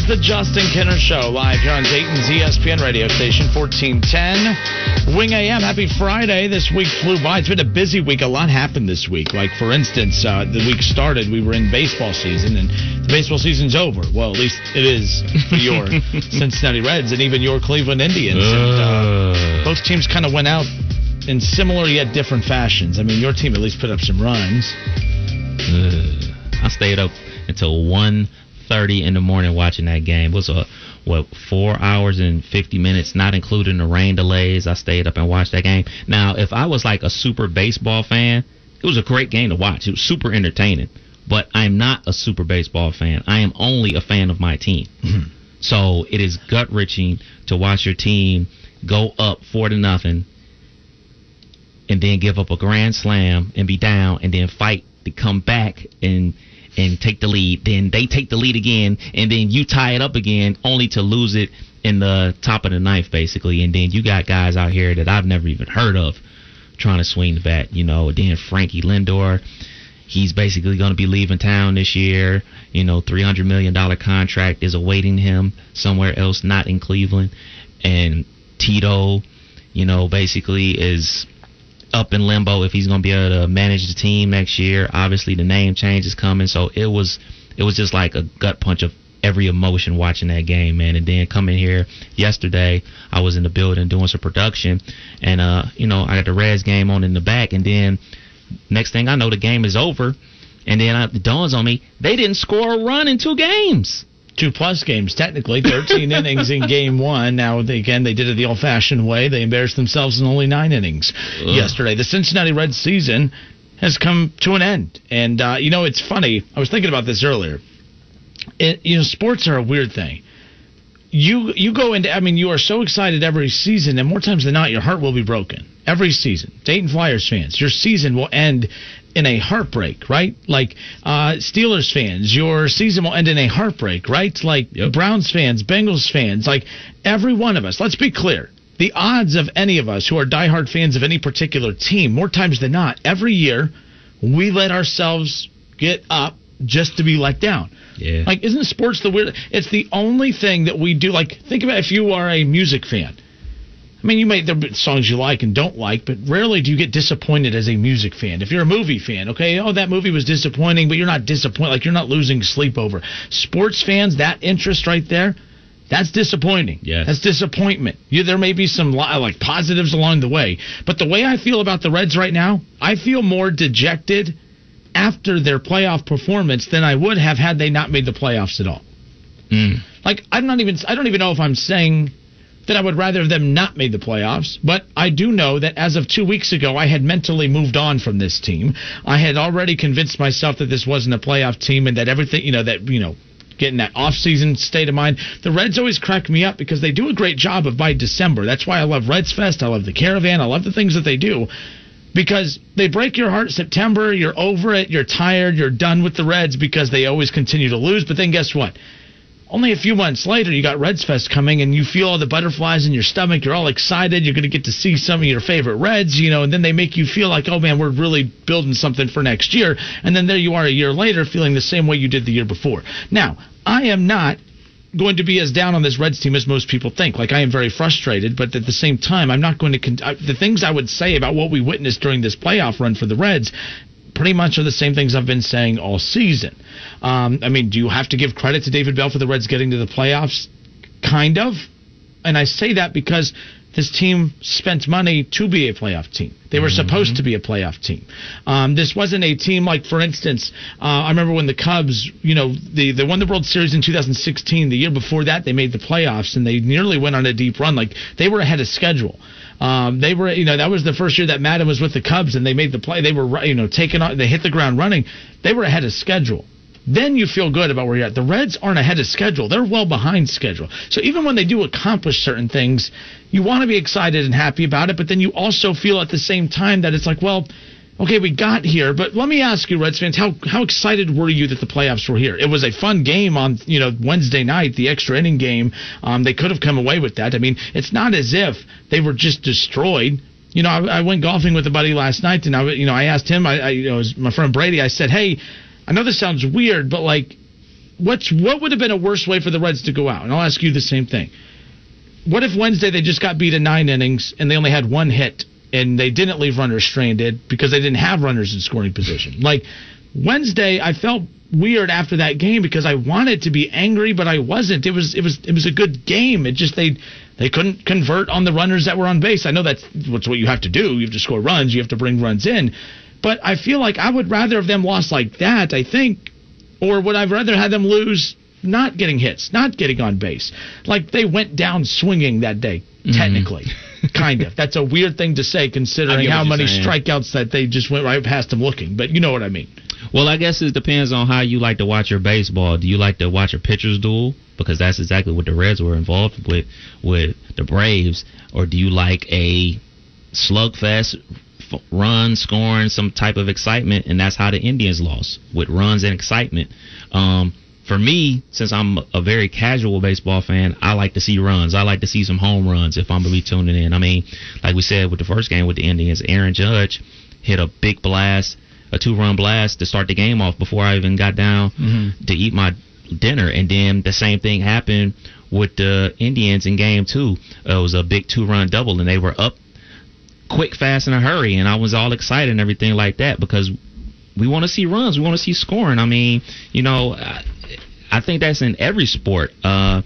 Is the Justin Kinner Show live here on Dayton's ESPN radio station 1410 Wing AM. Happy Friday. This week flew by. It's been a busy week. A lot happened this week. Like, for instance, uh, the week started, we were in baseball season, and the baseball season's over. Well, at least it is for your Cincinnati Reds and even your Cleveland Indians. And, uh, both teams kind of went out in similar yet different fashions. I mean, your team at least put up some runs. Uh, I stayed up until one thirty in the morning watching that game. It was a what four hours and fifty minutes, not including the rain delays. I stayed up and watched that game. Now, if I was like a super baseball fan, it was a great game to watch. It was super entertaining. But I'm not a super baseball fan. I am only a fan of my team. Mm-hmm. So it is gut wrenching to watch your team go up four to nothing and then give up a grand slam and be down and then fight to come back and and take the lead. Then they take the lead again, and then you tie it up again, only to lose it in the top of the ninth, basically. And then you got guys out here that I've never even heard of trying to swing the bat. You know, then Frankie Lindor. He's basically going to be leaving town this year. You know, $300 million contract is awaiting him somewhere else, not in Cleveland. And Tito, you know, basically is up in limbo if he's going to be able to manage the team next year. Obviously, the name change is coming, so it was it was just like a gut punch of every emotion watching that game, man. And then coming here yesterday, I was in the building doing some production, and uh, you know, I got the Reds game on in the back, and then next thing I know, the game is over, and then it dawns on me they didn't score a run in two games two plus games technically. 13 innings in game one. Now they, again they did it the old fashioned way. They embarrassed themselves in only nine innings Ugh. yesterday. The cincinnati reds season has come to an end. And uh, you know it's funny. I was thinking about this earlier. It, you know sports are a weird thing. You you go into I mean you are so excited every season and more times than not your heart will be broken. Every season. Dayton Flyers fans, your season will end in a heartbreak, right? Like uh, Steelers fans, your season will end in a heartbreak, right? Like yep. Browns fans, Bengals fans, like every one of us. Let's be clear. The odds of any of us who are diehard fans of any particular team, more times than not, every year we let ourselves get up just to be let down. Yeah. Like, isn't sports the weird? It's the only thing that we do. Like, think about if you are a music fan I mean, you may there are songs you like and don't like, but rarely do you get disappointed as a music fan. If you're a movie fan, okay, oh that movie was disappointing, but you're not disappointed, like you're not losing sleep over. Sports fans, that interest right there, that's disappointing. Yes. That's disappointment. You, there may be some like positives along the way, but the way I feel about the Reds right now, I feel more dejected after their playoff performance than I would have had they not made the playoffs at all. Mm. Like I'm not even I don't even know if I'm saying that I would rather them not made the playoffs. But I do know that as of two weeks ago, I had mentally moved on from this team. I had already convinced myself that this wasn't a playoff team and that everything, you know, that, you know, getting that off-season state of mind. The Reds always crack me up because they do a great job of by December. That's why I love Reds Fest. I love the Caravan. I love the things that they do because they break your heart September. You're over it. You're tired. You're done with the Reds because they always continue to lose. But then guess what? Only a few months later, you got Reds Fest coming, and you feel all the butterflies in your stomach. You're all excited. You're going to get to see some of your favorite Reds, you know, and then they make you feel like, oh man, we're really building something for next year. And then there you are a year later, feeling the same way you did the year before. Now, I am not going to be as down on this Reds team as most people think. Like I am very frustrated, but at the same time, I'm not going to. Con- the things I would say about what we witnessed during this playoff run for the Reds pretty much are the same things I've been saying all season. Um, I mean, do you have to give credit to David Bell for the Reds getting to the playoffs? Kind of. And I say that because this team spent money to be a playoff team. They were Mm-hmm. supposed to be a playoff team. Um, this wasn't a team like, for instance, uh, I remember when the Cubs, you know, they, they won the World Series in 2016. The year before that, they made the playoffs and they nearly went on a deep run. Like they were ahead of schedule. Um, they were, you know, that was the first year that Maddon was with the Cubs and they made the play. They were, you know, taking on, they hit the ground running. They were ahead of schedule then you feel good about where you're at. The Reds aren't ahead of schedule. They're well behind schedule. So even when they do accomplish certain things, you want to be excited and happy about it, but then you also feel at the same time that it's like, well, okay, we got here, but let me ask you, Reds fans, how how excited were you that the playoffs were here? It was a fun game on you know Wednesday night, the extra inning game. Um, they could have come away with that. I mean, it's not as if they were just destroyed. You know, I, I went golfing with a buddy last night, and I, you know, I asked him, I, I you know, my friend Brady. I said, hey, I know this sounds weird, but like, what's what would have been a worse way for the Reds to go out? And I'll ask you the same thing. What if Wednesday they just got beat in nine innings and they only had one hit and they didn't leave runners stranded because they didn't have runners in scoring position? Like Wednesday, I felt weird after that game because I wanted to be angry, but I wasn't. It was it was it was a good game. It just they they couldn't convert on the runners that were on base. I know that's what's what you have to do. You have to score runs. You have to bring runs in. But I feel like I would rather have them lost like that. I think, or would I rather have them lose not getting hits, not getting on base? Like they went down swinging that day. Mm-hmm. Technically, kind of. That's a weird thing to say considering how many saying. strikeouts that they just went right past them looking. But you know what I mean. Well, I guess it depends on how you like to watch your baseball. Do you like to watch a pitcher's duel? Because that's exactly what the Reds were involved with with the Braves. Or do you like a slugfest, f- run, scoring, some type of excitement? And that's how the Indians lost with runs and excitement. Um, for me, since I'm a very casual baseball fan, I like to see runs. I like to see some home runs if I'm gonna be tuning in. I mean, like we said with the first game with the Indians, Aaron Judge hit a big blast, a two-run blast to start the game off before I even got down to eat my dinner, and then the same thing happened with the Indians in game two. Uh, it was a big two-run double, and they were up quick, fast, in a hurry, and I was all excited and everything like that because we want to see runs, we want to see scoring. I mean, you know, I, I think that's in every sport. Uh,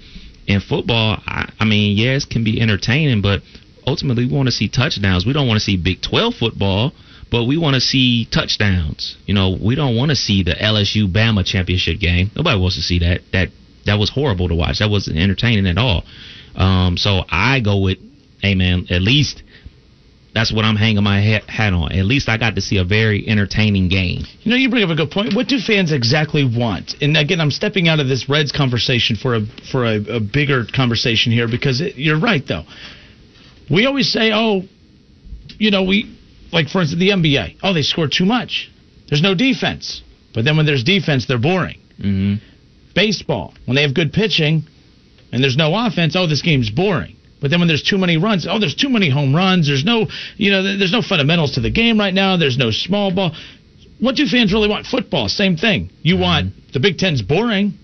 in football, I, I mean, yes, can be entertaining, but ultimately we want to see touchdowns. We don't want to see Big 12 football, but we want to see touchdowns. You know, we don't want to see the LSU Bama championship game. Nobody wants to see that. That that was horrible to watch. That wasn't entertaining at all. Um, so I go with, hey man, at least that's what I'm hanging my hat, on. At least I got to see a very entertaining game. You know, you bring up a good point. What do fans exactly want? And again, I'm stepping out of this Reds conversation for a for a, a bigger conversation here because it, you're right though. We always say, oh, you know, we like for instance the NBA. Oh, they score too much. There's no defense. But then when there's defense, they're boring. hmm Baseball, when they have good pitching and there's no offense, oh, this game's boring. But then when there's too many runs, oh, there's too many home runs. There's no, you know, there's no fundamentals to the game right now. There's no small ball. What do fans really want? Football, same thing. You mm-hmm. want the Big Ten's boring,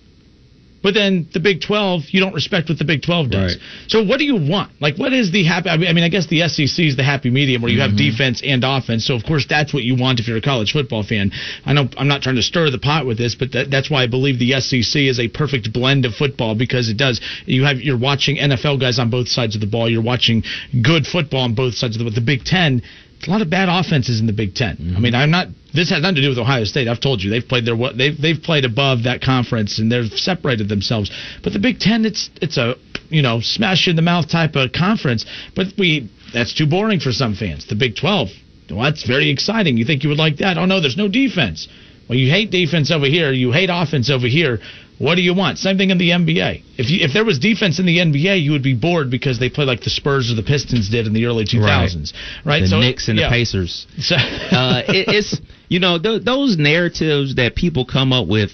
but then the Big 12, you don't respect what the Big 12 does. Right. So what do you want? Like, what is the happy? I mean, I mean, I guess the SEC is the happy medium where you have mm-hmm. defense and offense. So of course that's what you want if you're a college football fan. I know I'm not trying to stir the pot with this, but that, that's why I believe the SEC is a perfect blend of football because it does. You have you're watching NFL guys on both sides of the ball. You're watching good football on both sides of the. But the Big Ten. A lot of bad offenses in the Big 10 I mm-hmm. mean, I'm not. This has nothing to do with Ohio State. I've told you they've played their they've they've played above that conference and they've separated themselves. But the Big Ten, it's it's a you know smash in the mouth type of conference. But we that's too boring for some fans. The Big 12, well, that's very exciting. You think you would like that? Oh no, there's no defense. Well, you hate defense over here. You hate offense over here. What do you want? Same thing in the NBA. If you, if there was defense in the NBA, you would be bored because they play like the Spurs or the Pistons did in the early 2000s, right? The So- Knicks and yeah. the Pacers. So, uh, it, it's you know th- those narratives that people come up with.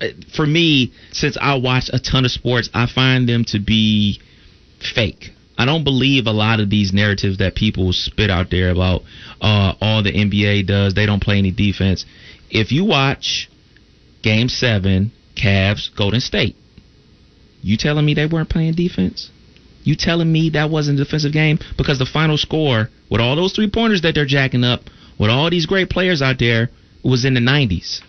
uh, For me, since I watch a ton of sports, I find them to be fake. I don't believe a lot of these narratives that people spit out there about uh, all the NBA does. They don't play any defense. If you watch Game Seven, Cavs, Golden State, you telling me they weren't playing defense? You telling me that wasn't a defensive game? Because the final score, with all those three pointers that they're jacking up, with all these great players out there, was in the 90s.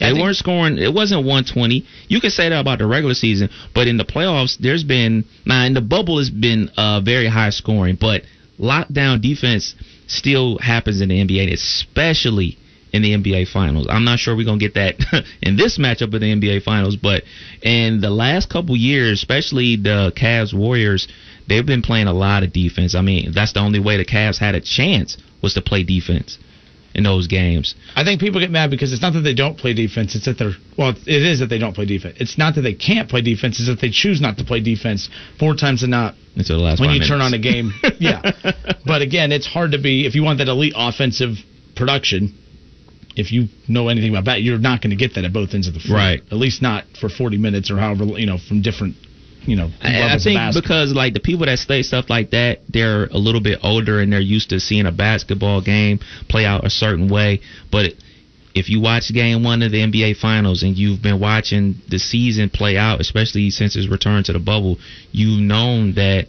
They weren't scoring. It wasn't 120. You can say that about the regular season, but in the playoffs, there's been now in the bubble has been uh, very high scoring, but lockdown defense still happens in the NBA, especially in the NBA Finals. I'm not sure we're gonna get that in this matchup of the NBA Finals, but in the last couple years, especially the Cavs Warriors, they've been playing a lot of defense. I mean, that's the only way the Cavs had a chance was to play defense in those games. I think people get mad because it's not that they don't play defense. It's that they're well, it is that they don't play defense. It's not that they can't play defense. It's that they choose not to play defense four times than not. Until the last when you turn on a game, yeah. But again, it's hard to be if you want that elite offensive production. If you know anything about that, you're not going to get that at both ends of the floor. Right. At least not for 40 minutes or however you know from different you know I, I think because like the people that say stuff like that, they're a little bit older and they're used to seeing a basketball game play out a certain way. But if you watch game one of the NBA Finals and you've been watching the season play out, especially since its return to the bubble, you've known that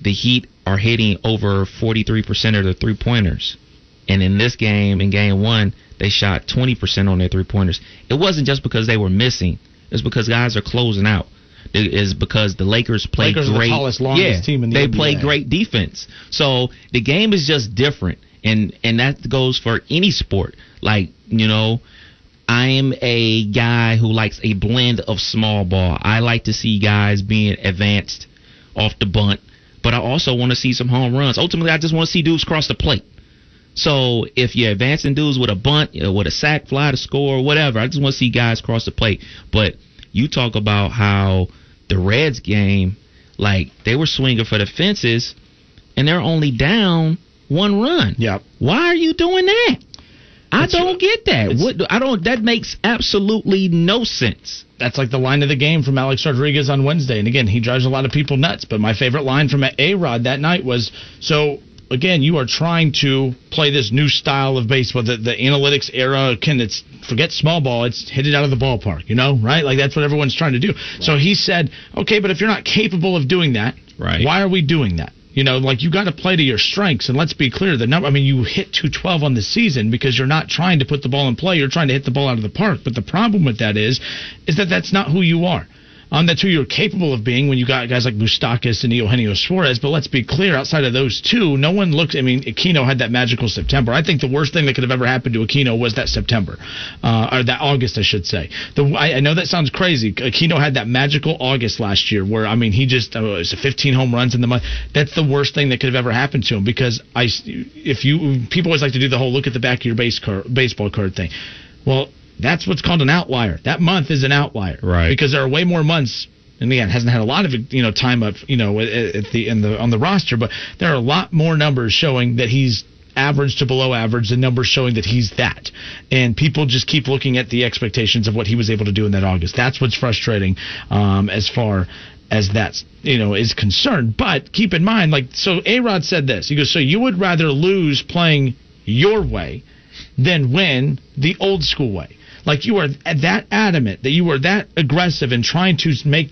the Heat are hitting over 43% of the three pointers. And in this game, in game one, they shot 20% on their three pointers. It wasn't just because they were missing, it's because guys are closing out. It is because the Lakers play Lakers great. tallest, longest yeah, team in the they NBA. play great defense. So the game is just different, and and that goes for any sport. Like you know, I am a guy who likes a blend of small ball. I like to see guys being advanced off the bunt, but I also want to see some home runs. Ultimately, I just want to see dudes cross the plate. So if you're advancing dudes with a bunt, you know, with a sac fly to score, whatever, I just want to see guys cross the plate. But you talk about how the Reds game, like they were swinging for the fences, and they're only down one run. Yep. Why are you doing that? I It's- don't get that. What I don't. That makes absolutely no sense. that's like the line of the game from Alex Rodriguez on Wednesday. And again, he drives a lot of people nuts. But my favorite line from A Rod that night was so. Again, you are trying to play this new style of baseball, the, the analytics era. Can it's forget small ball, it's hit it out of the ballpark, you know, right? Like that's what everyone's trying to do. So he said, okay, but if you're not capable of doing that, Right. why are we doing that? You know, like you got to play to your strengths. And let's be clear, the number. I mean, you hit 212 on the season because you're not trying to put the ball in play. You're trying to hit the ball out of the park. But the problem with that is, is that that's not who you are. Um, that's who you're capable of being when you got guys like Moustakas and Eugenio Suarez. But let's be clear, outside of those two, no one looks. I mean, Aquino had that magical September. I think the worst thing that could have ever happened to Aquino was that September, uh, or that August, I should say. The I, I know that sounds crazy. Aquino had that magical August last year, where I mean, he just uh, it was 15 home runs in the month. That's the worst thing that could have ever happened to him because I, if you people always like to do the whole look at the back of your base baseball card thing. Well, that's what's called an outlier. That month is an outlier, Right. Because there are way more months. And again, hasn't had a lot of you know time up you know at, the in the on the roster, but there are a lot more numbers showing that he's average to below average than numbers showing that he's that. And people just keep looking at the expectations of what he was able to do in that August. That's what's frustrating um, as far as that's you know is concerned. But keep in mind, like so, A Rod said this. He goes, so you would rather lose playing your way than win the old school way. Like you are that adamant that you are that aggressive in trying to make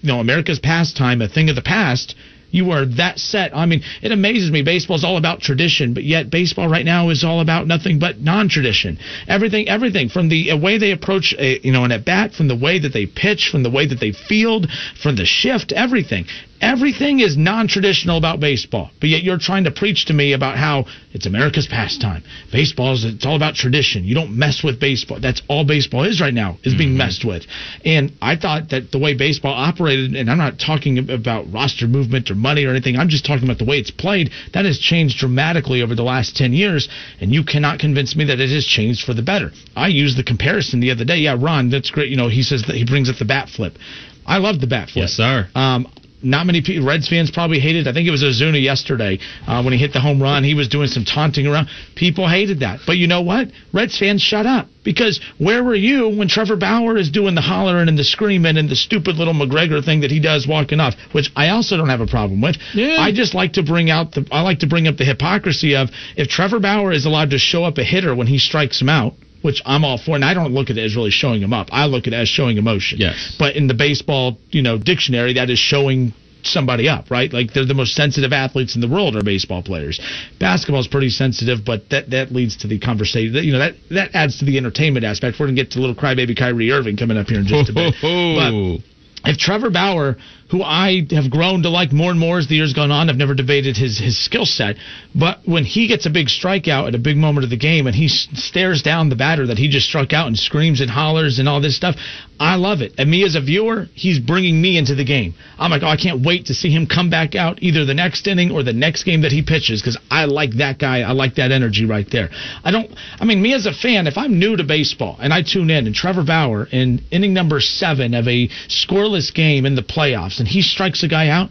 you know America's pastime a thing of the past. You are that set. I mean, it amazes me. Baseball's all about tradition, but yet baseball right now is all about nothing but non-tradition. Everything, everything from the uh, way they approach, a, you know, an at bat, from the way that they pitch, from the way that they field, from the shift, everything. Everything is non-traditional about baseball, but yet you're trying to preach to me about how it's America's pastime. Baseball is it's all about tradition. You don't mess with baseball. That's all baseball is right now is being messed with. And I thought that the way baseball operated, and I'm not talking about roster movement or money or anything. I'm just talking about the way it's played. That has changed dramatically over the last 10 years, and you cannot convince me that it has changed for the better. I used the comparison the other day. Yeah, Ron, that's great. You know, he says that he brings up the bat flip. I love the bat flip. Yes, sir. Um, not many people, Reds fans probably hated. I think it was Ozuna yesterday uh, when he hit the home run. He was doing some taunting around. People hated that. But you know what? Reds fans shut up because where were you when Trevor Bauer is doing the hollering and the screaming and the stupid little McGregor thing that he does walking off, which I also don't have a problem with. Yeah. I just like to bring out the. I like to bring up the hypocrisy of if Trevor Bauer is allowed to show up a hitter when he strikes him out. Which I'm all for, and I don't look at it as really showing him up. I look at it as showing emotion. Yes. But in the baseball, you know, dictionary, that is showing somebody up, right? Like they're the most sensitive athletes in the world are baseball players. Basketball is pretty sensitive, but that that leads to the conversation. You know that that adds to the entertainment aspect. We're gonna get to little crybaby Kyrie Irving coming up here in just a bit. But if Trevor Bauer, who I have grown to like more and more as the years gone on, I've never debated his his skill set, but when he gets a big strikeout at a big moment of the game and he stares down the batter that he just struck out and screams and hollers and all this stuff, I love it. And me as a viewer, he's bringing me into the game. I'm like, oh, I can't wait to see him come back out either the next inning or the next game that he pitches because I like that guy. I like that energy right there. I don't. I mean, me as a fan, if I'm new to baseball and I tune in and Trevor Bauer in inning number seven of a scoreless game in the playoffs and he strikes a guy out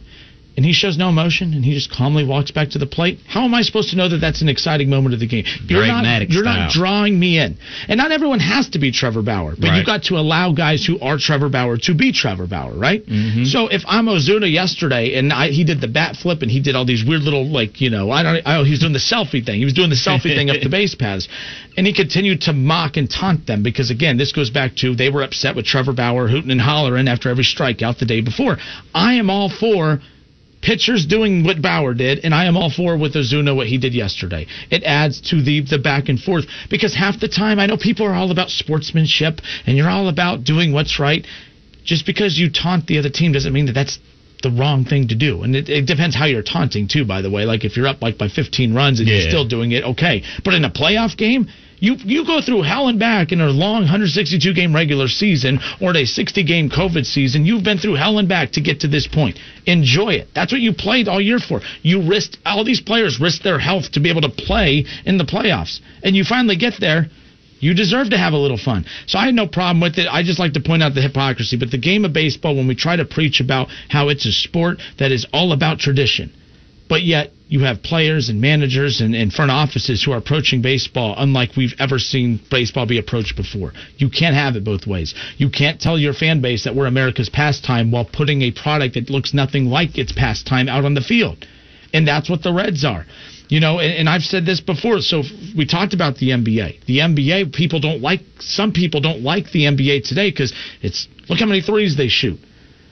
and he shows no emotion and he just calmly walks back to the plate. How am I supposed to know that that's an exciting moment of the game? You're Greg not. You're not drawing me in, and not everyone has to be Trevor Bauer, but Right. you've got to allow guys who are Trevor Bauer to be Trevor Bauer, right? Mm-hmm. So if I'm Ozuna yesterday and I, he did the bat flip and he did all these weird little like you know I don't oh he was doing the selfie thing he was doing the selfie thing up the base paths, and he continued to mock and taunt them because again this goes back to they were upset with Trevor Bauer hooting and hollering after every strikeout the day before. I am all for pitchers doing what Bauer did, and I am all for with Ozuna what he did yesterday. It adds to the the back and forth because half the time I know people are all about sportsmanship and you're all about doing what's right. Just because you taunt the other team doesn't mean that that's the wrong thing to do. And it, it depends how you're taunting too, by the way. Like if you're up like by 15 runs and you're still doing it, okay. But in a playoff game, you you go through hell and back in a long 162 game regular season or a 60 game COVID season. You've been through hell and back to get to this point. Enjoy it. That's what you played all year for. You risked all these players risked their health to be able to play in the playoffs, and you finally get there. You deserve to have a little fun. So I had no problem with it. I just like to point out the hypocrisy. But the game of baseball, when we try to preach about how it's a sport that is all about tradition, but yet you have players and managers and, and front offices who are approaching baseball unlike we've ever seen baseball be approached before. You can't have it both ways. You can't tell your fan base that we're America's pastime while putting a product that looks nothing like its pastime out on the field. And that's what the Reds are. You know, and, and I've said this before. So we talked about the NBA. The NBA, people don't like, some people don't like the NBA today because it's, look how many threes they shoot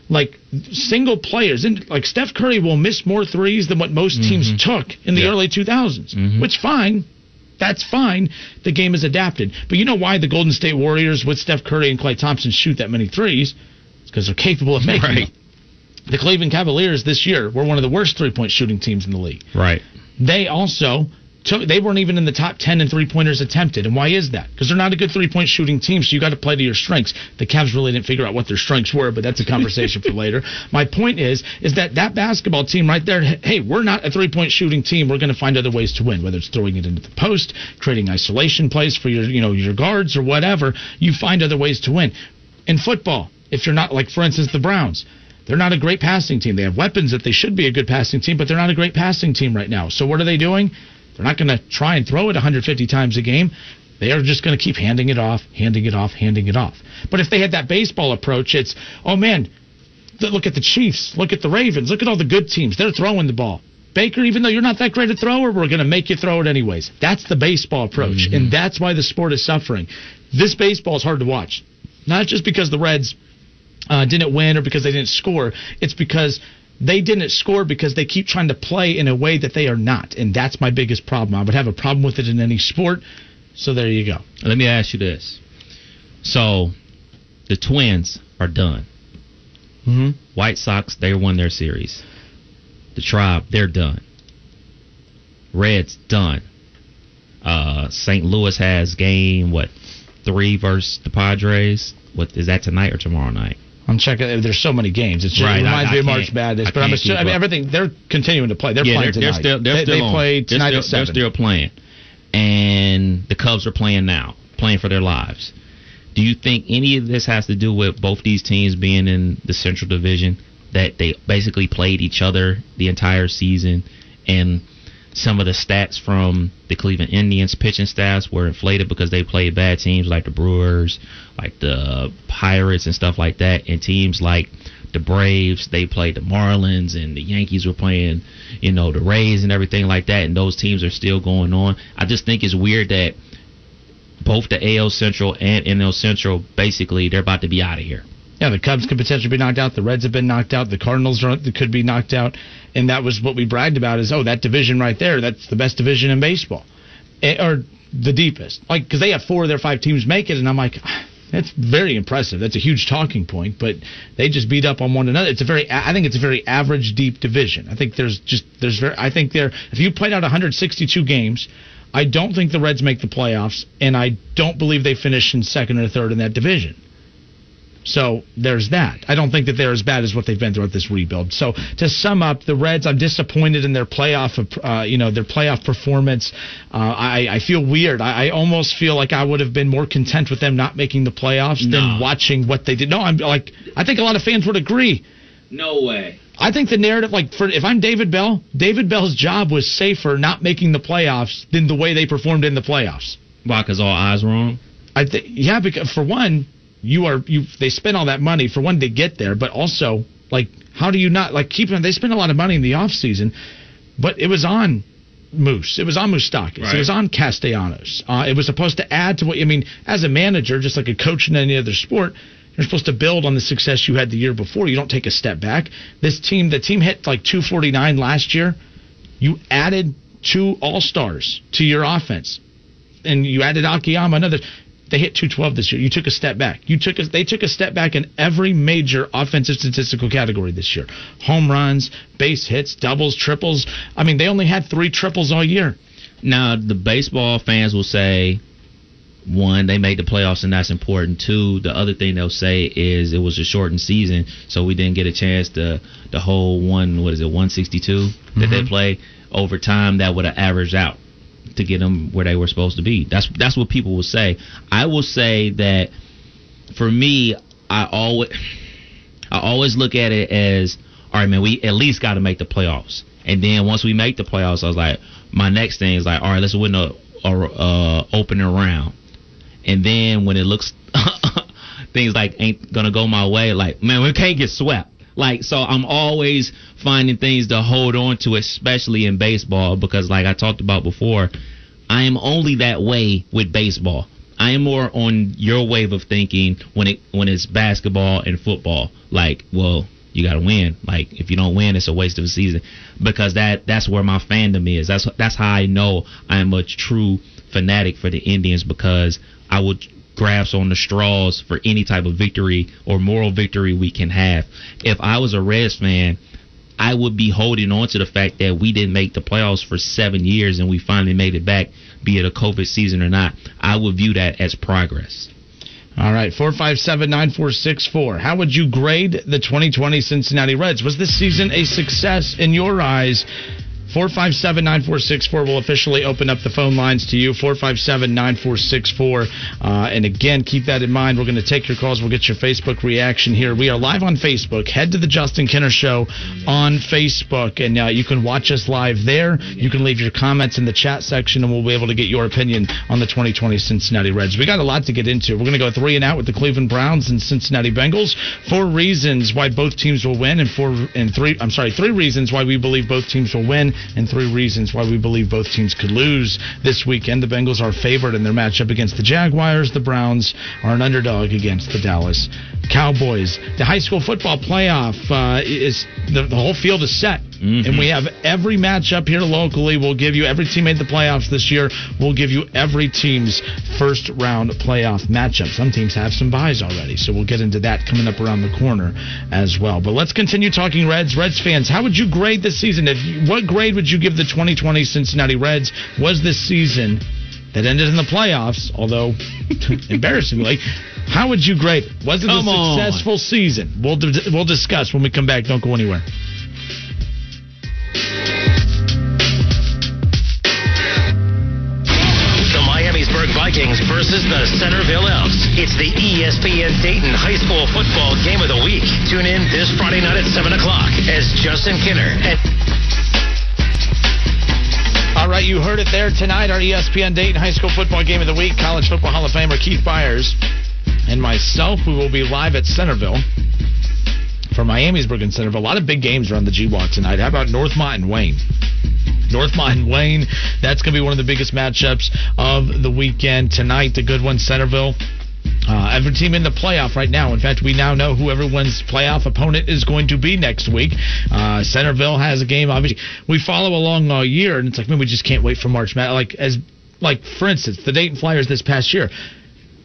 like single players and like Steph Curry will miss more threes than what most teams mm-hmm. took in the Yeah. early 2000s, mm-hmm. which fine. That's fine. The game is adapted. But you know why the Golden State Warriors with Steph Curry and Klay Thompson shoot that many threes? It's because they're capable of making Right. them. The Cleveland Cavaliers this year were one of the worst three-point shooting teams in the league Right. They also took they weren't even in the top 10 in three pointers attempted. And why is that? Because they're not a good three point shooting team so you got to play to your strengths. The Cavs really didn't figure out what their strengths were but that's a conversation for later. My point is is that that basketball team right there hey we're not a three point shooting team. We're going to find other ways to win whether it's throwing it into the post creating isolation plays for your you know your guards or whatever. You find other ways to win. In football if you're not like for instance the Browns they're not a great passing team. They have weapons that they should be a good passing team, but they're not a great passing team right now. So what are they doing? They're not going to try and throw it 150 times a game. They are just going to keep handing it off, handing it off, handing it off. But if they had that baseball approach, it's, oh man, look at the Chiefs, look at the Ravens, look at all the good teams. They're throwing the ball. Baker, even though you're not that great a thrower, we're going to make you throw it anyways. That's the baseball approach, mm-hmm. and that's why the sport is suffering. This baseball is hard to watch, not just because the Reds uh, didn't win or because they didn't score. It's because they didn't score because they keep trying to play in a way that they are not, and that's my biggest problem. I would have a problem with it in any sport. So there you go. Let me ask you this. So, the Twins are done. Mm-hmm. White Sox, they won their series. The Tribe, they're done. Reds, done. Uh, St. Louis has game, what, three versus the Padres? What is that tonight or tomorrow night? I'm checking. There's so many games. It's just, Right, it reminds I- me of March Madness, I but I'm assuming, I mean, everything. They're continuing to play. They're yeah, playing they're, they're tonight. still they're they, still they on. play They're tonight still, at seven. They're still playing, and the Cubs are playing now, playing for their lives. Do you think any of this has to do with both these teams being in the Central Division? That they basically played each other the entire season, and some of the stats from the Cleveland Indians pitching staffs were inflated because they played bad teams like the Brewers, like the Pirates, and stuff like that, and teams like the Braves, they played the Marlins, and the Yankees were playing, you know, the Rays and everything like that, and those teams are still going on. I just think it's weird that both the AL Central and NL Central basically they're about to be out of here. Yeah, the Cubs could potentially be knocked out. The Reds have been knocked out. The Cardinals are, could be knocked out. And that was what we bragged about is, oh, that division right there, that's the best division in baseball. Eh, or the deepest. Like, because they have four of their five teams make it. And I'm like, that's very impressive. That's a huge talking point, but they just beat up on one another. It's a very, I think it's a very average deep division. I think there's just, there's very, I think there, if you played out 162 games, I don't think the Reds make the playoffs, and I don't believe they finish in second or third in that division. So there's that. I don't think that they're as bad as what they've been throughout this rebuild. So to sum up, the Reds, I'm disappointed in their playoff, uh, you know, their playoff performance. Uh, I, I feel weird. I, I almost feel like I would have been more content with them not making the playoffs No. than watching what they did. No, I'm like, I think a lot of fans would agree. No way. I think the narrative, like, for if I'm David Bell, David Bell's job was safer not making the playoffs than the way they performed in the playoffs. Why? Because all eyes were on. I think, yeah, because for one, you are you they spend all that money for one to get there, but also like how do you not like keep them? They spend a lot of money in the off season, but it was on Moose. It was on Moustakas. Right. It was on Castellanos. Uh, it was supposed to add to what I mean as a manager, just like a coach in any other sport. You're supposed to build on the success you had the year before. You don't take a step back. This team, the team hit like 249 last year. You added two All Stars to your offense, and you added Akiyama another. They hit 212 this year. You took a step back. You took a, they took a step back in every major offensive statistical category this year. Home runs, base hits, doubles, triples. I mean, they only had three triples all year. Now the baseball fans will say, one, they made the playoffs and that's important. Two, the other thing they'll say is it was a shortened season, so we didn't get a chance to the whole one. What is it, 162 that they mm-hmm. play over time that would have averaged out to get them where they were supposed to be. That's that's what people will say. I will say that for me, I always I always look at it as all right, man. We at least got to make the playoffs, and then once we make the playoffs, I was like, my next thing is like, all right, let's win a, a opening round, and then when it looks things like ain't gonna go my way, like man, we can't get swept. Like so, I'm always finding things to hold on to, especially in baseball, because like I talked about before, I am only that way with baseball. I am more on your wave of thinking when it when it's basketball and football. Like, well, you got to win. Like, if you don't win, it's a waste of a season. Because that that's where my fandom is. That's that's how I know I am a true fanatic for the Indians because I would grasp on the straws for any type of victory or moral victory we can have. If I was a Reds fan, I would be holding on to the fact that we didn't make the playoffs for seven years and we finally made it back, be it a COVID season or not. I would view that as progress. All right, four five seven nine four six four. How would you grade the 2020 Cincinnati Reds? Was this season a success in your eyes? 457 9464 will officially open up the phone lines to you. 457 9464. Uh, And again, keep that in mind. We're going to take your calls. We'll get your Facebook reaction here. We are live on Facebook. Head to the Justin Kinner Show on Facebook, and uh, you can watch us live there. You can leave your comments in the chat section, and we'll be able to get your opinion on the 2020 Cincinnati Reds. We got a lot to get into. We're going to go three and out with the Cleveland Browns and Cincinnati Bengals. Four reasons why both teams will win, and four and three. I'm sorry, three reasons why we believe both teams will win, and three reasons why we believe both teams could lose this weekend. The Bengals are favored in their matchup against the Jaguars. The Browns are an underdog against the Dallas Cowboys. The high school football playoff uh, is the, the whole field is set. And we have every matchup here locally. We'll give you every team made the playoffs this year. We'll give you every team's first round playoff matchup. Some teams have some buys already, so we'll get into that coming up around the corner as well. But let's continue talking Reds. Reds fans, how would you grade this season? If you, what grade would you give the 2020 Cincinnati Reds? Was this season that ended in the playoffs, although embarrassingly? How would you grade it? Was it Come a on. successful season? We'll we'll discuss when we come back. Don't go anywhere. The Miamisburg Vikings versus the Centerville Elks. It's the ESPN Dayton High School Football Game of the Week. Tune in this Friday night at 7 o'clock as Justin Kinner and All right, you heard it there tonight. Our ESPN Dayton High School Football Game of the Week. College Football Hall of Famer Keith Byars and myself. We will be live at Centerville for Miamisburg and Centerville. A lot of big games around the GWOC tonight. How about Northmont and Wayne? Northmont and Wayne. That's going to be one of the biggest matchups of the weekend tonight. The good one, Centerville. Uh, every team in the playoff right now. In fact, we now know who everyone's playoff opponent is going to be next week. Uh, Centerville has a game. Obviously, we follow along all year, and it's like, man, we just can't wait for March Madness. Like as, like for instance, the Dayton Flyers this past year.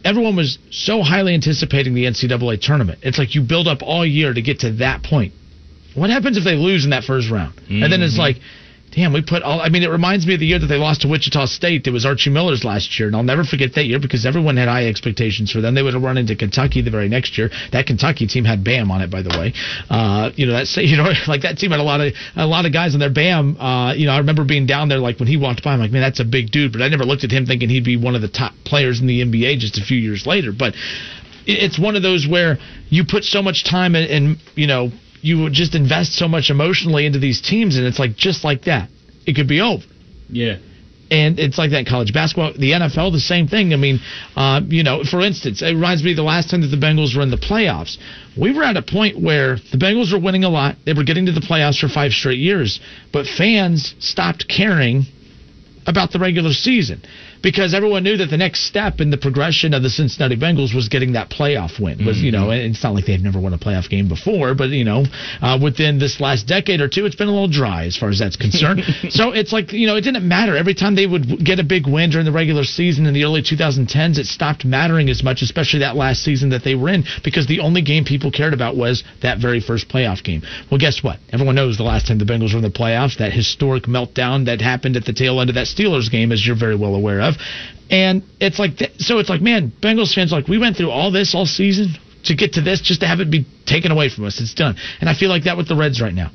Everyone was so highly anticipating the NCAA tournament. It's like you build up all year to get to that point. What happens if they lose in that first round? And then it's like, damn, we put all. I mean, it reminds me of the year that they lost to Wichita State. It was Archie Miller's last year, and I'll never forget that year because everyone had high expectations for them. They would have run into Kentucky the very next year. That Kentucky team had Bam on it, by the way. Uh, you know that you know like that team had a lot of a lot of guys on their Bam. Uh, you know, I remember being down there like when he walked by, I'm like, man, that's a big dude. But I never looked at him thinking he'd be one of the top players in the NBA just a few years later. But it's one of those where you put so much time and, and you know you would just invest so much emotionally into these teams, and it's like just like that, it could be over. Yeah. And it's like that in college basketball. The NFL, the same thing. I mean, uh, you know, for instance, it reminds me of the last time that the Bengals were in the playoffs. We were at a point where the Bengals were winning a lot. They were getting to the playoffs for five straight years, but fans stopped caring about the regular season because everyone knew that the next step in the progression of the Cincinnati Bengals was getting that playoff win. Was you know, and it's not like they've never won a playoff game before, but you know, uh, within this last decade or two, it's been a little dry as far as that's concerned. so it's like you know, it didn't matter every time they would get a big win during the regular season in the early 2010s. It stopped mattering as much, especially that last season that they were in, because the only game people cared about was that very first playoff game. Well, guess what? Everyone knows the last time the Bengals were in the playoffs, that historic meltdown that happened at the tail end of that Steelers game, as you're very well aware of. And it's like, th- so it's like, man, Bengals fans, like, we went through all this all season to get to this, just to have it be taken away from us. It's done. And I feel like that with the Reds right now.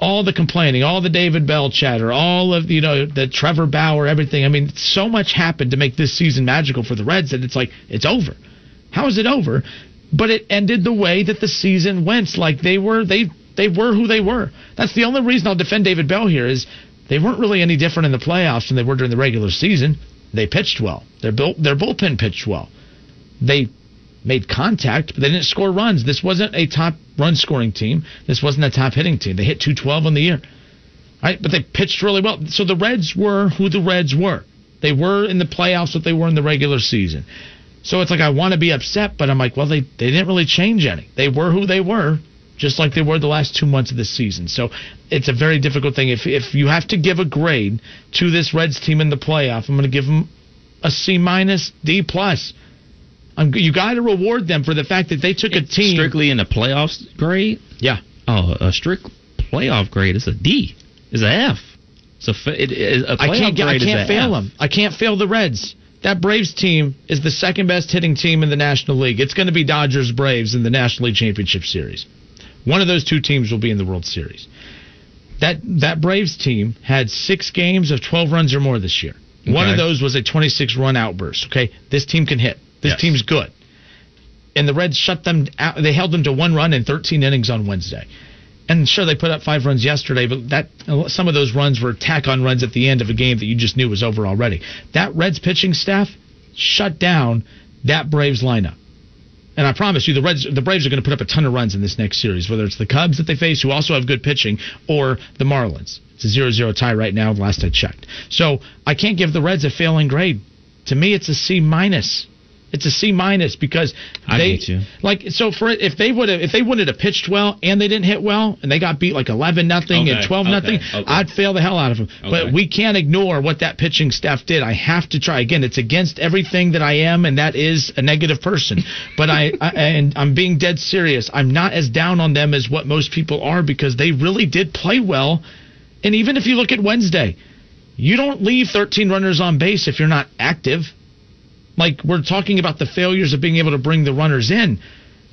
All the complaining, all the David Bell chatter, all of, you know, the Trevor Bauer, everything. I mean, so much happened to make this season magical for the Reds that it's like, it's over. How is it over? But it ended the way that the season went. Like they were, they, they were who they were. That's the only reason I'll defend David Bell here is they weren't really any different in the playoffs than they were during the regular season. They pitched well. Their their bullpen pitched well. They made contact, but they didn't score runs. This wasn't a top run scoring team. This wasn't a top hitting team. They hit 212 on the year. Right? But they pitched really well. So the Reds were who the Reds were. They were in the playoffs what they were in the regular season. So it's like I want to be upset, but I'm like, well, they, they didn't really change any. They were who they were, just like they were the last two months of this season. So it's a very difficult thing. If if you have to give a grade to this Reds team in the playoff, I'm going to give them a C minus, D plus. I'm, you got to reward them for the fact that they took a team. Strictly in the playoffs grade? Yeah. Oh, a strict playoff grade is a D. Is a F. So it, it, a I playoff can't get, I can't a fail F. them. I can't fail the Reds. That Braves team is the second best hitting team in the National League. It's going to be Dodgers Braves in the National League Championship Series. One of those two teams will be in the World Series. That that Braves team had six games of 12 runs or more this year. One of those was a 26 run outburst. Okay, this team can hit. This Yes. team's good. And the Reds shut them out. They held them to one run in 13 innings on Wednesday. And sure, they put up five runs yesterday, but that some of those runs were tack on runs at the end of a game that you just knew was over already. That Reds pitching staff shut down that Braves lineup. And I promise you, the Reds, the Braves are going to put up a ton of runs in this next series, whether it's the Cubs that they face, who also have good pitching, or the Marlins. It's a 0-0 tie right now. Last I checked, so I can't give the Reds a failing grade. To me, it's a C minus. It's a C minus because they like so for if they would have if they wouldn't have pitched well and they didn't hit well and they got beat like eleven nothing and Okay, twelve nothing, okay, okay. I'd fail the hell out of them. But we can't ignore what that pitching staff did. I have to try again. It's against everything that I am, and that is a negative person. But I, I and I'm being dead serious. I'm not as down on them as what most people are because they really did play well. And even if you look at Wednesday, you don't leave 13 runners on base if you're not active. Like we're talking about the failures of being able to bring the runners in,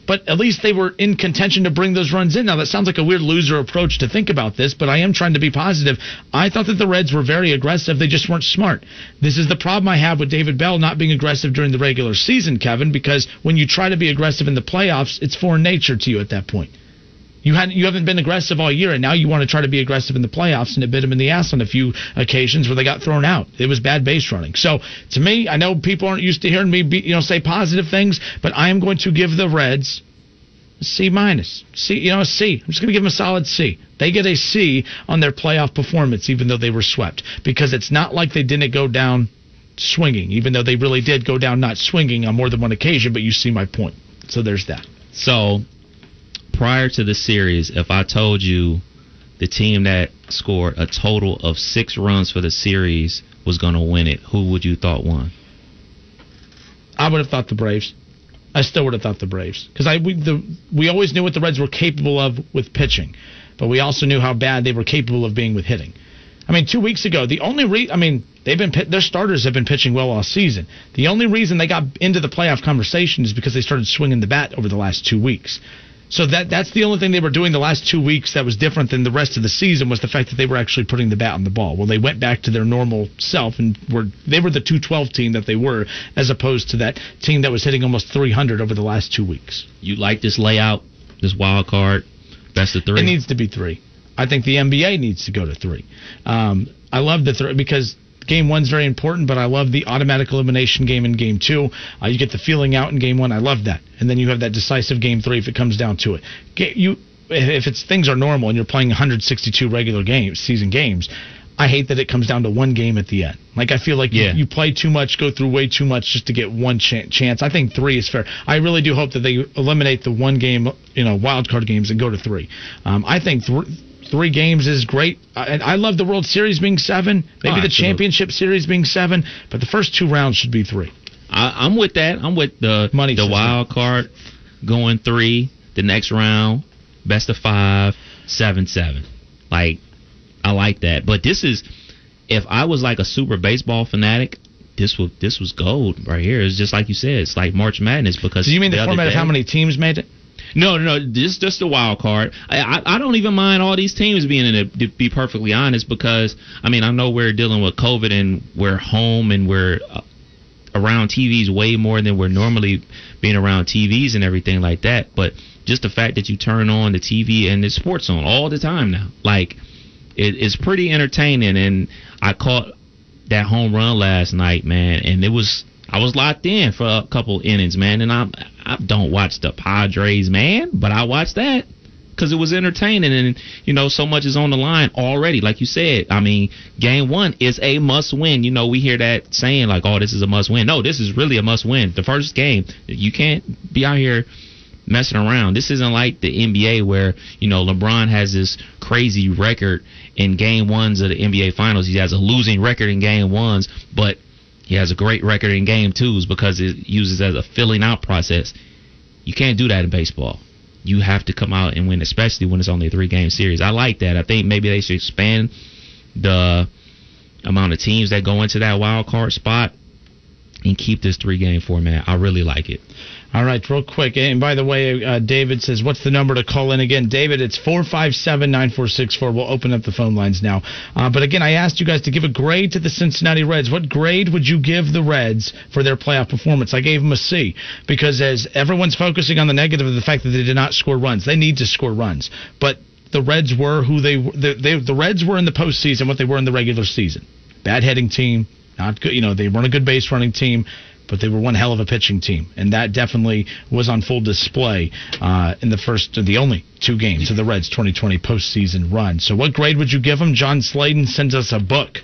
but at least they were in contention to bring those runs in. Now that sounds like a weird loser approach to think about this, but I am trying to be positive. I thought that the Reds were very aggressive. They just weren't smart. This is the problem I have with David Bell not being aggressive during the regular season, Kevin, because when you try to be aggressive in the playoffs, it's foreign nature to you at that point. You hadn't you haven't been aggressive all year, and now you want to try to be aggressive in the playoffs, and it bit them in the ass on a few occasions where they got thrown out. It was bad base running. So to me, I know people aren't used to hearing me be, you know say positive things, but I am going to give the Reds a C minus. C, you know, C. I'm just going to give them a solid C. They get a C on their playoff performance, even though they were swept, because it's not like they didn't go down swinging, even though they really did go down not swinging on more than one occasion. But you see my point. So there's that. So prior to the series, if I told you the team that scored a total of six runs for the series was going to win it, who would you thought won? I would have thought the Braves. I still would have thought the Braves because I we the we always knew what the Reds were capable of with pitching, but we also knew how bad they were capable of being with hitting. I mean, two weeks ago, the only re I mean, they've been their starters have been pitching well all season. The only reason they got into the playoff conversation is because they started swinging the bat over the last two weeks. So that that's the only thing they were doing the last two weeks that was different than the rest of the season was the fact that they were actually putting the bat on the ball. Well, they went back to their normal self and were they were the 212 team that they were as opposed to that team that was hitting almost 300 over the last two weeks. You like this layout, this wild card, best of three? It needs to be three. I think the NBA needs to go to three. Um, I love the three because game one's very important, but I love the automatic elimination game in game two. Uh, you get the feeling out in game one. I love that, and then you have that decisive game three if it comes down to it. Get, you if it's things are normal and you're playing 162 regular games, season games. I hate that it comes down to one game at the end. Like I feel like Yeah. you, you play too much, go through way too much just to get one ch- chance. I think three is fair. I really do hope that they eliminate the one game, you know, wild card games and go to three. Um, I think th- three games is great. I, and I love the World Series being seven, maybe Oh, the. Championship Series being seven, but the first two rounds should be three. I, I'm with that. I'm with the Money the system. wild card going three. The next round, best of five, seven seven. Like I like that. But this is if I was like a super baseball fanatic. This was this was gold right here. It's just like you said. It's like March Madness because Do you mean the, other format of how many teams made it? No, no, no. This just a wild card. I, I I don't even mind all these teams being in it. To be perfectly honest, because I mean I know we're dealing with COVID and we're home and we're uh, around TVs way more than we're normally being around TVs and everything like that. But just the fact that you turn on the TV and it's sports on all the time now, like it, it's pretty entertaining. And I caught that home run last night, man, and it was I was locked in for a couple innings, man. And I I don't watch the Padres, man, but I watched that because it was entertaining and you know so much is on the line already. Like you said, I mean, game one is a must win. You know, we hear that saying like, "Oh, this is a must win." No, this is really a must win. The first game, you can't be out here messing around. This isn't like the NBA where, you know, LeBron has this crazy record in game ones of the NBA finals. He has a losing record in game ones, but he has a great record in game twos because it uses as a filling out process. You can't do that in baseball. You have to come out and win, especially when it's only a three game series. I like that. I think maybe they should expand the amount of teams that go into that wild card spot and keep this three game format. I really like it. All right, real quick. And by the way, uh, David says, what's the number to call in again? David, it's 457 9464. We'll open up the phone lines now. Uh, but again, I asked you guys to give a grade to the Cincinnati Reds. What grade would you give the Reds for their playoff performance? I gave them a C because as everyone's focusing on the negative of the fact that they did not score runs, they need to score runs. But the Reds were who they were. The, they, the Reds were in the postseason what they were in the regular season. Bad heading team, not good. You know, they weren't a good base running team but they were one hell of a pitching team, and that definitely was on full display uh, in the first, the only two games of the Reds' 2020 postseason run. So, what grade would you give them? John Sladen sends us a book.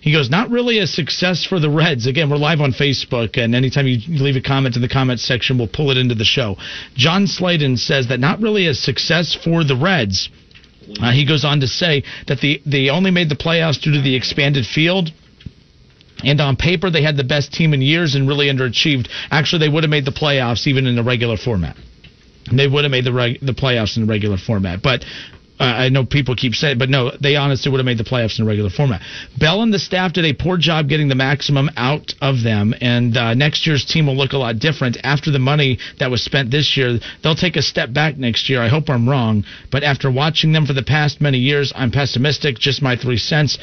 He goes, not really a success for the Reds. Again, we're live on Facebook, and anytime you leave a comment in the comment section, we'll pull it into the show. John Sladen says that not really a success for the Reds. Uh, he goes on to say that the they only made the playoffs due to the expanded field. And on paper, they had the best team in years and really underachieved. Actually, they would have made the playoffs even in the regular format. They would have made the reg- the playoffs in the regular format. But uh, I know people keep saying, but no, they honestly would have made the playoffs in the regular format. Bell and the staff did a poor job getting the maximum out of them, and uh, next year's team will look a lot different. After the money that was spent this year, they'll take a step back next year. I hope I'm wrong, but after watching them for the past many years, I'm pessimistic. Just my three cents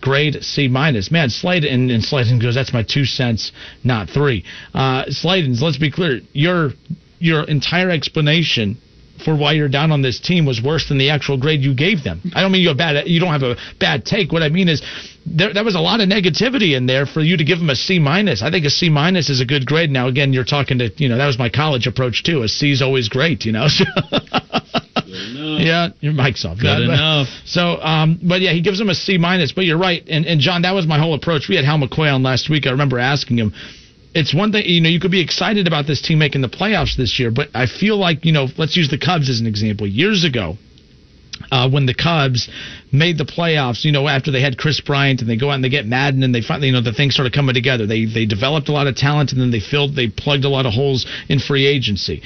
grade C minus. Man, Sladen and, and Sladen goes, that's my two cents, not three. Uh, Sladen's, let's be clear, your your entire explanation for why you're down on this team was worse than the actual grade you gave them. I don't mean you bad, you don't have a bad take. What I mean is there, there was a lot of negativity in there for you to give them a C minus. I think a C minus is a good grade. Now again, you're talking to you know that was my college approach too. A C is always great, you know. Yeah, your mic's off. Good but- enough. So, um, but yeah, he gives him a C minus. But you're right, and and John, that was my whole approach. We had Hal McCoy on last week. I remember asking him. It's one thing, you know, you could be excited about this team making the playoffs this year, but I feel like, you know, let's use the Cubs as an example. Years ago, uh, when the Cubs made the playoffs, you know, after they had Kris Bryant and they go out and they get Maddon and they finally, you know, the things started coming together. They they developed a lot of talent and then they filled, they plugged a lot of holes in free agency.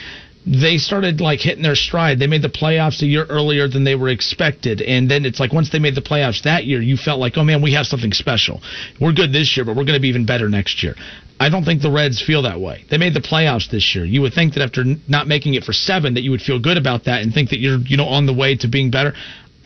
They started like hitting their stride. They made the playoffs a year earlier than they were expected, and then it's like once they made the playoffs that year, you felt like, oh man, we have something special. We're good this year, but we're going to be even better next year. I don't think the Reds feel that way. They made the playoffs this year. You would think that after not making it for seven, that you would feel good about that and think that you're, you know, on the way to being better.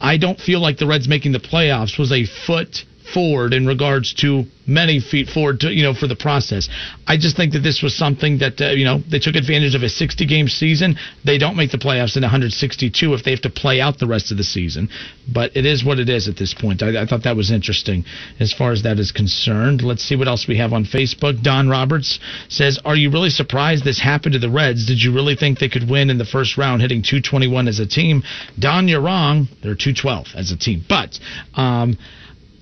I don't feel like the Reds making the playoffs was a foot forward in regards to many feet forward to you know for the process. I just think that this was something that uh, you know they took advantage of a 60 game season. They don't make the playoffs in 162 if they have to play out the rest of the season. But it is what it is at this point. I, I thought that was interesting as far as that is concerned. Let's see what else we have on Facebook. Don Roberts says, "Are you really surprised this happened to the Reds? Did you really think they could win in the first round, hitting 221 as a team? Don, you're wrong. They're 212 as a team, but." Um,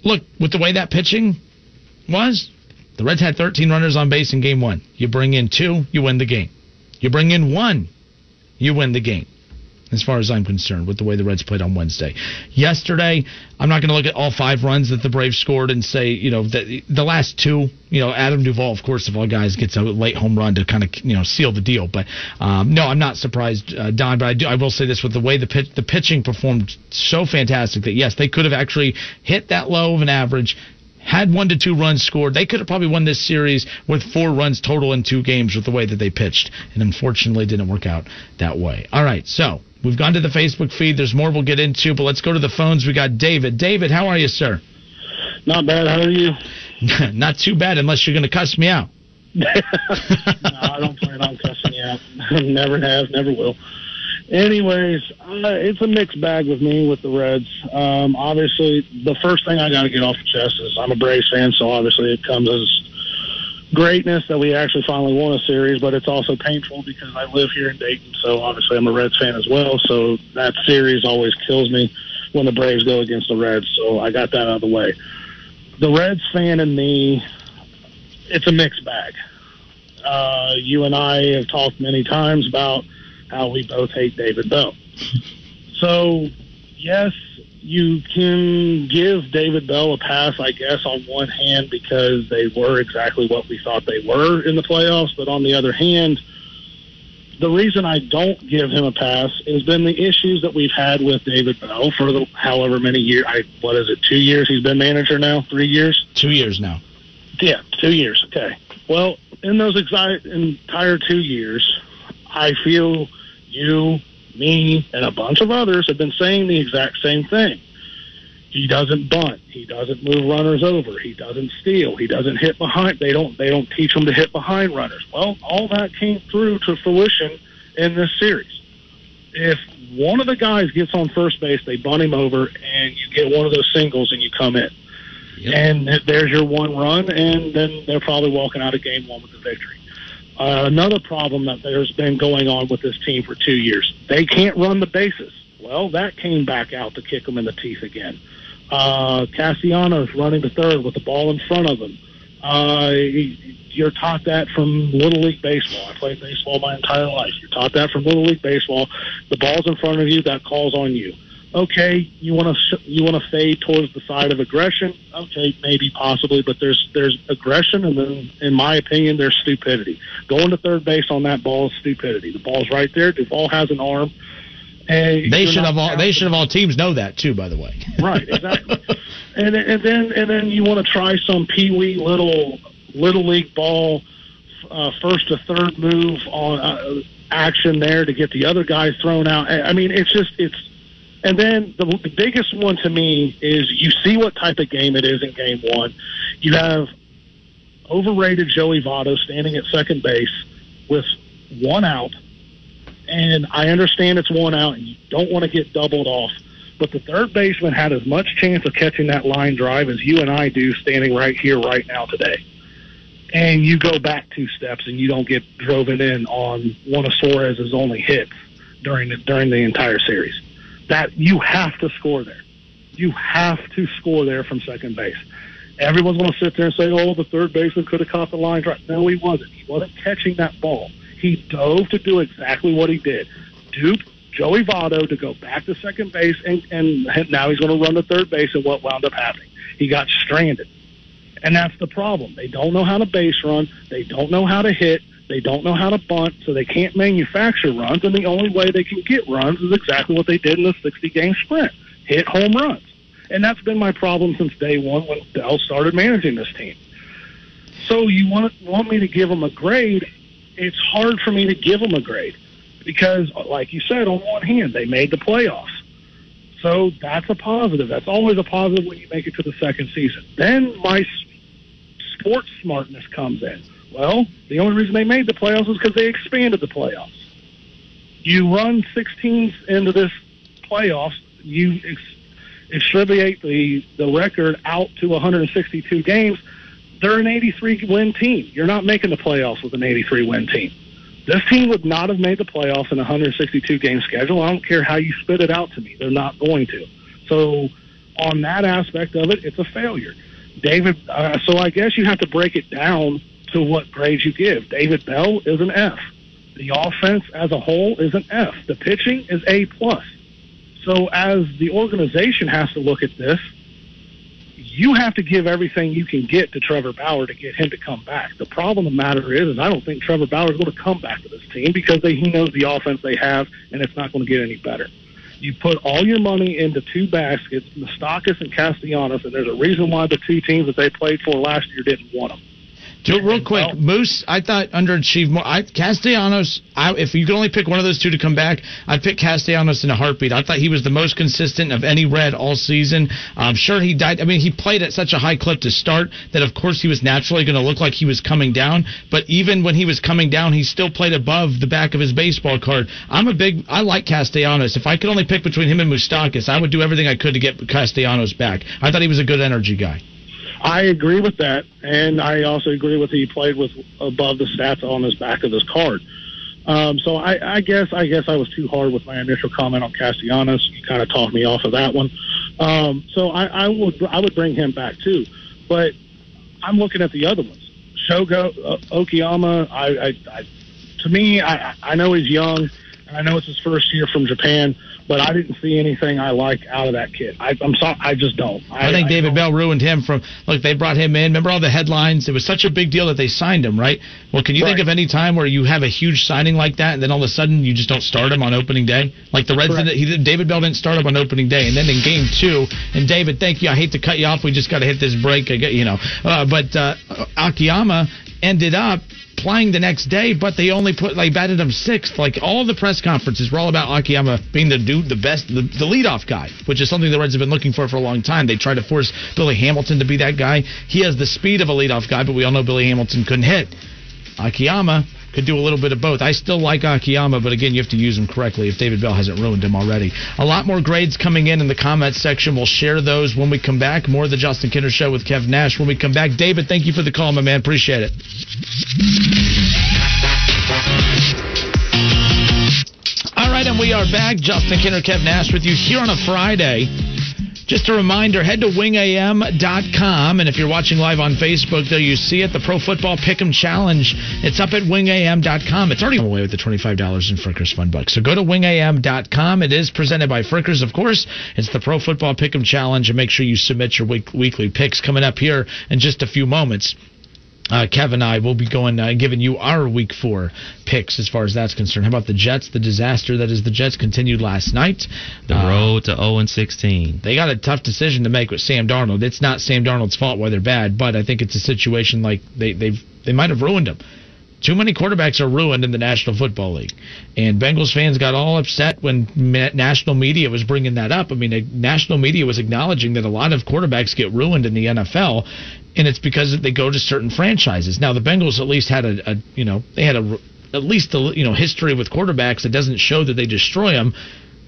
look, with the way that pitching was, the Reds had 13 runners on base in game one. You bring in two, you win the game. You bring in one, you win the game. As far as I'm concerned, with the way the Reds played on Wednesday. Yesterday, I'm not going to look at all five runs that the Braves scored and say, you know, that the last two, you know, Adam Duvall, of course, of all guys, gets a late home run to kind of, you know, seal the deal. But um, no, I'm not surprised, uh, Don. But I do, I will say this: with the way the pitch, the pitching performed so fantastic that yes, they could have actually hit that low of an average, had one to two runs scored. They could have probably won this series with four runs total in two games with the way that they pitched. And unfortunately, didn't work out that way. All right, so we've gone to the Facebook feed. There's more we'll get into, but let's go to the phones. We got David. David, how are you, sir? Not bad. How are you? Not too bad, unless you're going to cuss me out. no, I don't plan on cussing you out. never have, never will. Anyways, uh, it's a mixed bag with me with the Reds. Um, obviously, the first thing I got to get off the chest is I'm a Braves fan, so obviously it comes as greatness that we actually finally won a series, but it's also painful because I live here in Dayton, so obviously I'm a Reds fan as well. So that series always kills me when the Braves go against the Reds. So I got that out of the way. The Reds fan and me, it's a mixed bag. Uh, you and I have talked many times about how we both hate David Bell. So, yes, you can give David Bell a pass, I guess, on one hand because they were exactly what we thought they were in the playoffs. But on the other hand, the reason I don't give him a pass has been the issues that we've had with David Bell for the however many years. I what is it? Two years he's been manager now. Three years. Two years now. Yeah, two years. Okay. Well, in those exi- entire two years, I feel you, me, and a bunch of others have been saying the exact same thing. He doesn't bunt. He doesn't move runners over. He doesn't steal. He doesn't hit behind. They don't. They don't teach him to hit behind runners. Well, all that came through to fruition in this series. If one of the guys gets on first base, they bunt him over, and you get one of those singles, and you come in and there's your one run, and then they're probably walking out of game one with the victory. Another problem that there's been going on with this team for two years, they can't run the bases. Well, that came back out to kick them in the teeth again. Uh, Castellanos running the third with the ball in front of him. Uh, you're taught that from Little League Baseball. I played baseball my entire life. You're taught that from Little League Baseball. The ball's in front of you, that calls on you okay, you want to you want to fade towards the side of aggression. Okay, maybe possibly, but there's there's aggression, and then in my opinion, there's stupidity. Going to third base on that ball is stupidity. The ball's right there. Duvall has an arm. And They should have all. They should have all teams know that too. By the way. Right, exactly. and then- and then and then you want to try some pee wee little little league ball, uh, first to third move on uh, action there to get the other guy thrown out. I I mean, it's just it's. And then the, the biggest one to me is you see what type of game it is in game one. You have overrated Joey Votto standing at second base with one out and I understand it's one out and you don't want to get doubled off. But the third baseman had as much chance of catching that line drive as you and I do standing right here, right now, today. And you go back two steps and you don't get driven in on one of Suarez's only hits during the, during the entire series. That you have to score there. You have to score there from second base. Everyone's going to sit there and say, "Oh, the third baseman could have caught the line right." No, he wasn't. He wasn't catching that ball. He dove to do exactly what he did. Dupe Joey Votto to go back to second base, and, and now he's going to run to third base. And what wound up happening? He got stranded, and that's the problem. They don't know how to base run. They don't know how to hit. They don't know how to bunt, so they can't manufacture runs. And the only way they can get runs is exactly what they did in the 60 game sprint hit home runs. And that's been my problem since day one when Bell started managing this team. So you want want me to give them a grade? It's hard for me to give them a grade because, like you said, on one hand, they made the playoffs. So that's a positive. That's always a positive when you make it to the second season. Then my sports smartness comes in. Well, the only reason they made the playoffs is because they expanded the playoffs. You run 16 into this playoffs, you ex- extrapolate the, the record out to 162 games. They're an 83 win team. You're not making the playoffs with an 83 win team. This team would not have made the playoffs in a 162 game schedule. I don't care how you spit it out to me. They're not going to. So, on that aspect of it, it's a failure. David, uh, so I guess you have to break it down to what grades you give. David Bell is an F. The offense as a whole is an F. The pitching is A plus. So as the organization has to look at this, you have to give everything you can get to Trevor Bauer to get him to come back. The problem of the matter is, is I don't think Trevor Bauer is going to come back to this team because they, he knows the offense they have, and it's not going to get any better. You put all your money into two baskets, Moustakas and Castellanos, and there's a reason why the two teams that they played for last year didn't want them. Do it real quick. Moose, I thought underachieved more. I, Castellanos, I, if you could only pick one of those two to come back, I'd pick Castellanos in a heartbeat. I thought he was the most consistent of any red all season. I'm sure he died. I mean, he played at such a high clip to start that, of course, he was naturally going to look like he was coming down. But even when he was coming down, he still played above the back of his baseball card. I'm a big, I like Castellanos. If I could only pick between him and Moustakas, I would do everything I could to get Castellanos back. I thought he was a good energy guy. I agree with that, and I also agree with he played with above the stats on his back of his card. Um, so I, I guess I guess I was too hard with my initial comment on Castellanos. You kind of talked me off of that one. Um, so I, I would I would bring him back too, but I'm looking at the other ones. Shogo uh, Akiyama. I, I, I to me I I know he's young, and I know it's his first year from Japan but I didn't see anything I like out of that kid. I, I'm sorry, I just don't. I, I think David I Bell ruined him from. Look, they brought him in. Remember all the headlines? It was such a big deal that they signed him, right? Well, can you right. think of any time where you have a huge signing like that, and then all of a sudden you just don't start him on opening day? Like the Reds, did, he David Bell didn't start him on opening day, and then in Game Two, and David, thank you. I hate to cut you off. We just got to hit this break. I get you know, uh, but uh, Akiyama ended up playing the next day, but they only put they batted him sixth. Like all the press conferences were all about Akiyama being the dude, the best, the, the leadoff guy, which is something the Reds have been looking for for a long time. They tried to force Billy Hamilton to be that guy. He has the speed of a leadoff guy, but we all know Billy Hamilton couldn't hit. Akiyama could do a little bit of both. I still like Akiyama, but again, you have to use him correctly if David Bell hasn't ruined him already. A lot more grades coming in in the comments section. We'll share those when we come back. More of the Justin Kinner Show with Kev Nash when we come back. David, thank you for the call, my man. Appreciate it. All right, and we are back. Justin Kinner, Kev Nash with you here on a Friday. Just a reminder, head to wingam.com. And if you're watching live on Facebook, there you see it, the Pro Football Pick'em Challenge. It's up at wingam.com. It's already on the way with the $25 in Frickers Fun Bucks. So go to wingam.com. It is presented by Frickers, of course. It's the Pro Football Pick'em Challenge. And make sure you submit your week- weekly picks coming up here in just a few moments uh, Kev and I will be going uh, giving you our week four picks as far as that's concerned. How about the Jets? The disaster that is the Jets continued last night. The uh, road to 0 and 16. They got a tough decision to make with Sam Darnold. It's not Sam Darnold's fault why they're bad, but I think it's a situation like they they they might have ruined him. Too many quarterbacks are ruined in the National Football League. And Bengals fans got all upset when national media was bringing that up. I mean, national media was acknowledging that a lot of quarterbacks get ruined in the NFL and it's because they go to certain franchises. Now the Bengals at least had a, a you know they had a at least a you know history with quarterbacks that doesn't show that they destroy them.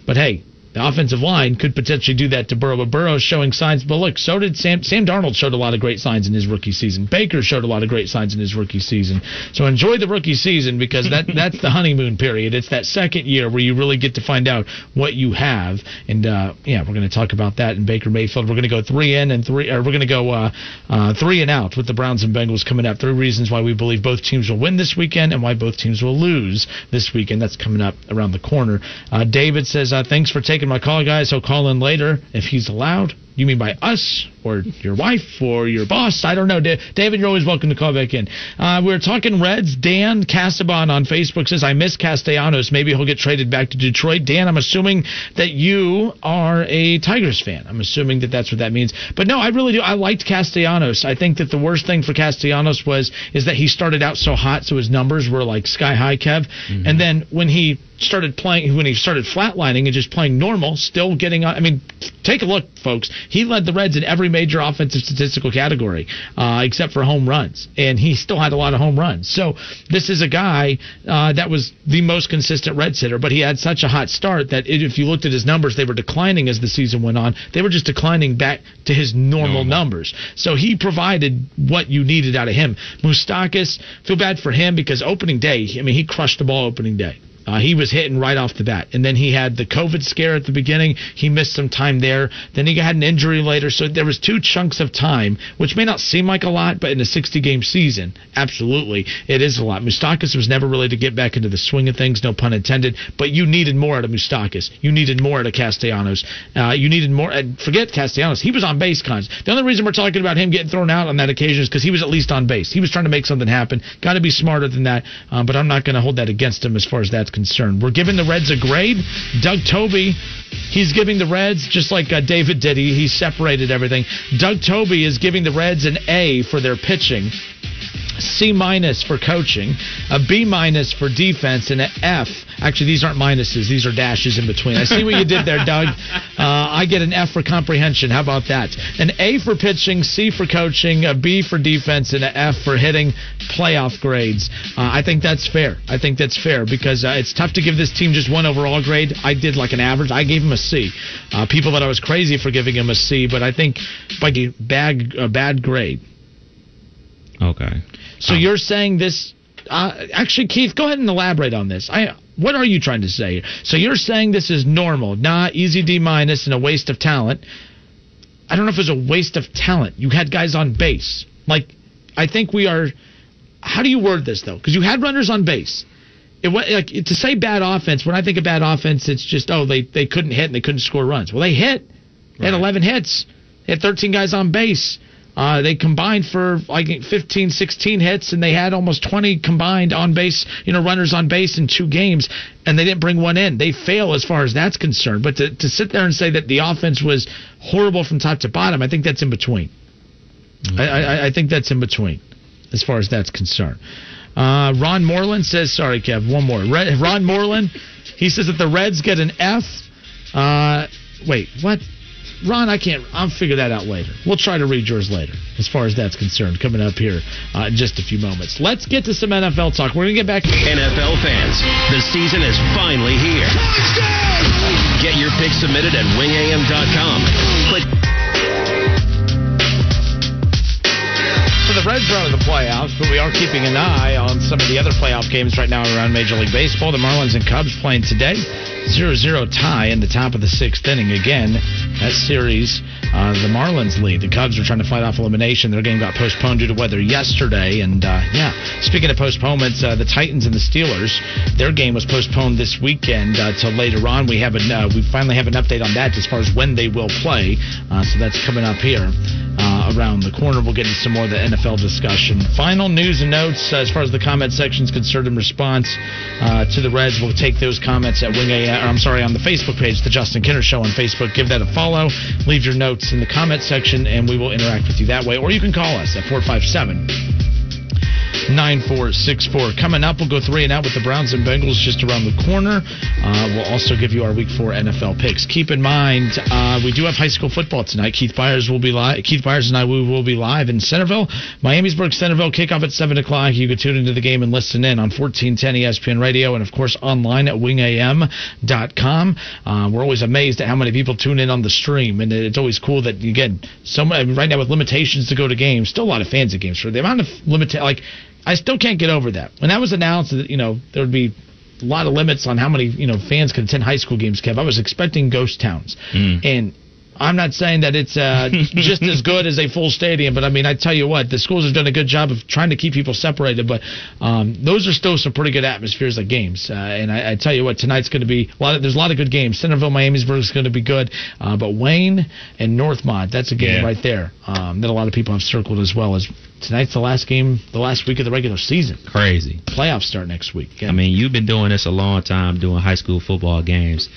But hey, The offensive line could potentially do that to Burrow, but Burrow's showing signs. But look, so did Sam. Sam Darnold showed a lot of great signs in his rookie season. Baker showed a lot of great signs in his rookie season. So enjoy the rookie season because that that's the honeymoon period. It's that second year where you really get to find out what you have. And uh, yeah, we're going to talk about that in Baker Mayfield. We're going to go three in and three, or we're going to go uh, uh, three and out with the Browns and Bengals coming up. Three reasons why we believe both teams will win this weekend and why both teams will lose this weekend. That's coming up around the corner. Uh, David says, uh, "Thanks for taking my call, guys. He'll call in later if he's allowed." You mean by us or your wife or your boss? I don't know. David, you're always welcome to call back in. Uh, we're talking Reds. Dan Casaban on Facebook says, I miss Castellanos. Maybe he'll get traded back to Detroit. Dan, I'm assuming that you are a Tigers fan. I'm assuming that that's what that means. But no, I really do. I liked Castellanos. I think that the worst thing for Castellanos was is that he started out so hot, so his numbers were like sky high, Kev. And then when he started playing, when he started flatlining and just playing normal, still getting on. I mean, take a look, folks. He led the Reds in every major offensive statistical category uh, except for home runs, and he still had a lot of home runs. So this is a guy uh, that was the most consistent Reds hitter, but he had such a hot start that if you looked at his numbers, they were declining as the season went on. They were just declining back to his normal, numbers. So he provided what you needed out of him. Moustakas, feel bad for him because opening day, I mean, he crushed the ball opening day. Uh, he was hitting right off the bat. And then he had the COVID scare at the beginning. He missed some time there. Then he had an injury later. So there was two chunks of time, which may not seem like a lot, but in a 60 game season, absolutely, it is a lot. Moustakas was never really to get back into the swing of things, no pun intended, but you needed more out of Moustakas. You needed more out of Castellanos. Uh, you needed more, and forget Castellanos. He was on base cons. The only reason we're talking about him getting thrown out on that occasion is because he was at least on base. He was trying to make something happen. Got to be smarter than that, um, but I'm not going to hold that against him as far as that's. We're giving the Reds a grade. Doug Toby, he's giving the Reds, just like uh, David did, he, he separated everything. Doug Toby is giving the Reds an A for their pitching. C minus for coaching, a B minus for defense, and an F. Actually, these aren't minuses; these are dashes in between. I see what you did there, Doug. Uh, I get an F for comprehension. How about that? An A for pitching, C for coaching, a B for defense, and an F for hitting playoff grades. Uh, I think that's fair. I think that's fair because uh, it's tough to give this team just one overall grade. I did like an average. I gave him a C. Uh, people thought I was crazy for giving him a C, but I think like bad, a bad grade. Okay. So you're saying this? Uh, actually, Keith, go ahead and elaborate on this. I what are you trying to say? So you're saying this is normal, not easy D minus and a waste of talent. I don't know if it was a waste of talent. You had guys on base. Like I think we are. How do you word this though? Because you had runners on base. It wa- like to say bad offense. When I think of bad offense, it's just oh they they couldn't hit and they couldn't score runs. Well, they hit. They had 11 hits. They had 13 guys on base. Uh, they combined for like 15, 16 hits, and they had almost 20 combined on base, you know, runners on base in two games, and they didn't bring one in. They fail as far as that's concerned. But to, to sit there and say that the offense was horrible from top to bottom, I think that's in between. I, I, I think that's in between as far as that's concerned. Uh, Ron Moreland says, sorry, Kev, one more. Red, Ron Moreland, he says that the Reds get an F. Uh, wait, what? Ron, I can't. I'll figure that out later. We'll try to read yours later, as far as that's concerned. Coming up here uh, in just a few moments. Let's get to some NFL talk. We're gonna get back. To NFL fans, the season is finally here. Get your picks submitted at wingam.com. Click So the Reds are out of the playoffs, but we are keeping an eye on some of the other playoff games right now around Major League Baseball. The Marlins and Cubs playing today. 0-0 tie in the top of the sixth inning. Again, that series, uh, the Marlins lead. The Cubs are trying to fight off elimination. Their game got postponed due to weather yesterday. And, uh, yeah, speaking of postponements, uh, the Titans and the Steelers, their game was postponed this weekend uh, till later on. We have an, uh, we finally have an update on that as far as when they will play. Uh, so that's coming up here around the corner. We'll get into some more of the NFL discussion. Final news and notes as far as the comment section is concerned in response to the Reds. We'll take those comments at Wing A. Or I'm sorry, on the Facebook page, the Justin Kinner Show on Facebook. Give that a follow. Leave your notes in the comment section, and we will interact with you that way. Or you can call us at 457- 9464. Coming up, we'll go three and out with the Browns and Bengals just around the corner. Uh, we'll also give you our week four NFL picks. Keep in mind, uh, we do have high school football tonight. Keith Byars will be live. Keith Byars and I we will be live in Centerville. Miamisburg, Centerville, kickoff at 7 o'clock. You can tune into the game and listen in on 1410 ESPN Radio and, of course, online at wingam.com. Uh, we're always amazed at how many people tune in on the stream, and it's always cool that, again, right now with limitations to go to games, still a lot of fans at games. For the amount of limit, like, I still can't get over that. When that was announced that, you know, there would be a lot of limits on how many, you know, fans could attend high school games, Kev, I was expecting ghost towns. Mm. And I'm not saying that it's uh, just as good as a full stadium, but I mean, I tell you what, the schools have done a good job of trying to keep people separated. But um, those are still some pretty good atmospheres at games. Uh, and I, I tell you what, tonight's going to be a lot. Of, there's a lot of good games. Centerville, Miamisburg is going to be good, uh, but Wayne and Northmont, that's a game Yeah. right there um, that a lot of people have circled as well as. Tonight's the last game, the last week of the regular season. Crazy. Playoffs start next week. I mean, you've been doing this a long time, doing high school football games,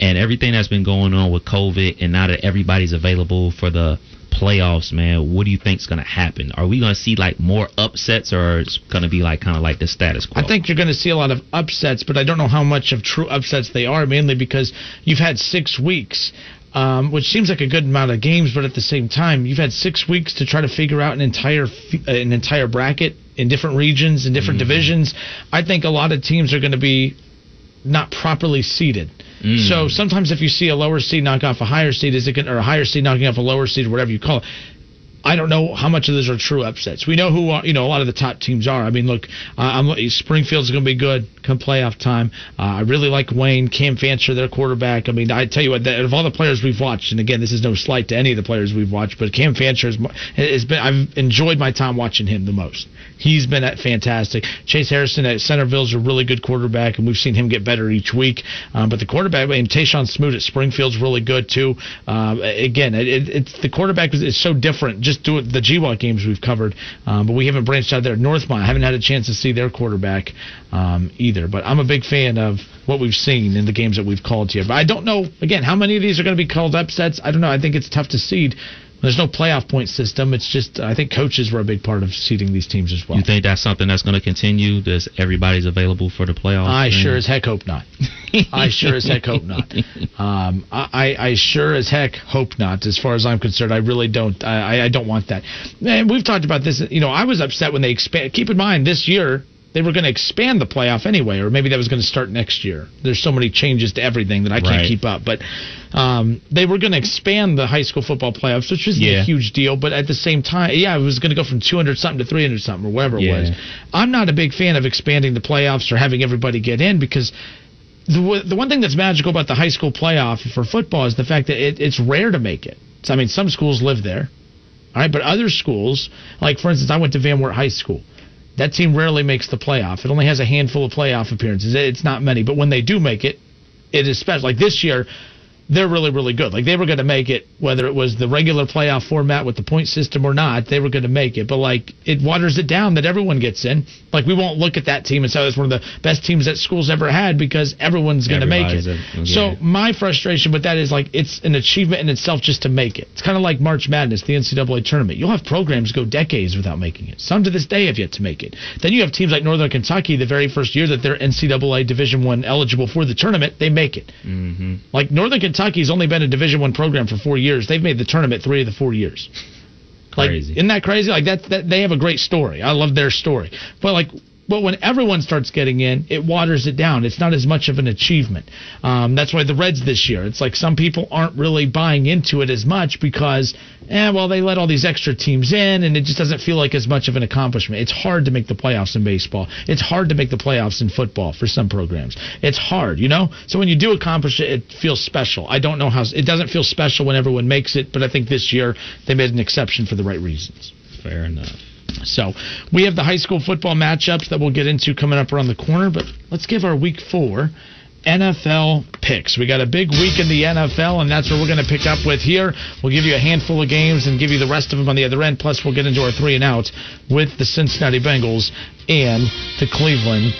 and everything that's been going on with COVID, and now that everybody's available for the playoffs, man, what do you think's going to happen? Are we going to see like more upsets, or it's going to be like kind of like the status quo? I think you're going to see a lot of upsets, but I don't know how much of true upsets they are, mainly because you've had six weeks. Um, which seems like a good amount of games, but at the same time, you've had six weeks to try to figure out an entire uh, an entire bracket in different regions and different divisions. I think a lot of teams are going to be not properly seeded. So sometimes if you see a lower seed knock off a higher seed, is it gonna, or a higher seed knocking off a lower seed, or whatever you call it. I don't know how much of those are true upsets. We know who are, you know, a lot of the top teams are. I mean, look, Springfield's going to be good come playoff time. Uh, I really like Wayne, Cam Fancher, their quarterback. I mean, I tell you what, that, of all the players we've watched, and again, this is no slight to any of the players we've watched, but Cam Fancher has, has been. I've enjoyed my time watching him the most. He's been at fantastic. Chase Harrison at Centerville's a really good quarterback, and we've seen him get better each week. Um, but the quarterback, and Tayshawn Smoot at Springfield's really good too. Um, again, it, it, it's the quarterback is, so different. Just do the GWOC games we've covered, um, but we haven't branched out there. Northmont, I haven't had a chance to see their quarterback um, either. But I'm a big fan of what we've seen in the games that we've called here. But I don't know again how many of these are going to be called upsets. I don't know. I think it's tough to seed. There's no playoff point system. It's just I think coaches were a big part of seeding these teams as well. you think that's something that's going to continue? Does everybody's available for the playoffs? I thing? sure as heck hope not. I sure as heck hope not. Um, I, I sure as heck hope not. As far as I'm concerned, I really don't. I, I don't want that. And we've talked about this. You know, I was upset when they expand. Keep in mind, this year they were going to expand the playoff anyway, or maybe that was going to start next year. There's so many changes to everything that I can't Right. keep up. But um, they were going to expand the high school football playoffs, which was a Yeah. huge deal. But at the same time, yeah, it was going to go from 200 something to 300 something, or whatever it Yeah. was. I'm not a big fan of expanding the playoffs or having everybody get in because the the one thing that's magical about the high school playoff for football is the fact that it, it's rare to make it. So, I mean, some schools live there, all right, but other schools, like for instance, I went to Van Wert High School. That team rarely makes the playoff. It only has a handful of playoff appearances. It's not many, but when they do make it, it is special. Like this year, they're really, really good. Like they were going to make it, whether it was the regular playoff format with the point system or not, they were going to make it. But like it waters it down that everyone gets in. Like we won't look at that team and say it's one of the best teams that school's ever had because everyone's going to make it. So my frustration with that is like it's an achievement in itself just to make it. It's kind of like March Madness, the NCAA tournament. You'll have programs go decades without making it. Some to this day have yet to make it. Then you have teams like Northern Kentucky, the very first year that they're NCAA Division One eligible for the tournament, they make it. Mm-hmm. Like Northern Kentucky's only been a Division One program for four years. They've made the tournament three of the four years. Like, Crazy. isn't that crazy? Like that, that they have a great story. I love their story. But like, but when everyone starts getting in, it waters it down. It's not as much of an achievement. Um, that's why the Reds this year, it's like some people aren't really buying into it as much because, eh, well, they let all these extra teams in, and it just doesn't feel like as much of an accomplishment. It's hard to make the playoffs in baseball. It's hard to make the playoffs in football for some programs. It's hard, you know. So when you do accomplish it, it feels special. I don't know how it doesn't feel special when everyone makes it, but I think this year they made an exception for the right reasons. Fair enough. So we have the high school football matchups that we'll get into coming up around the corner, but let's give our week four NFL picks. We got a big week in the NFL, and that's what we're going to pick up with here. We'll give you a handful of games and give you the rest of them on the other end. Plus, we'll get into our three and out with the Cincinnati Bengals and the Cleveland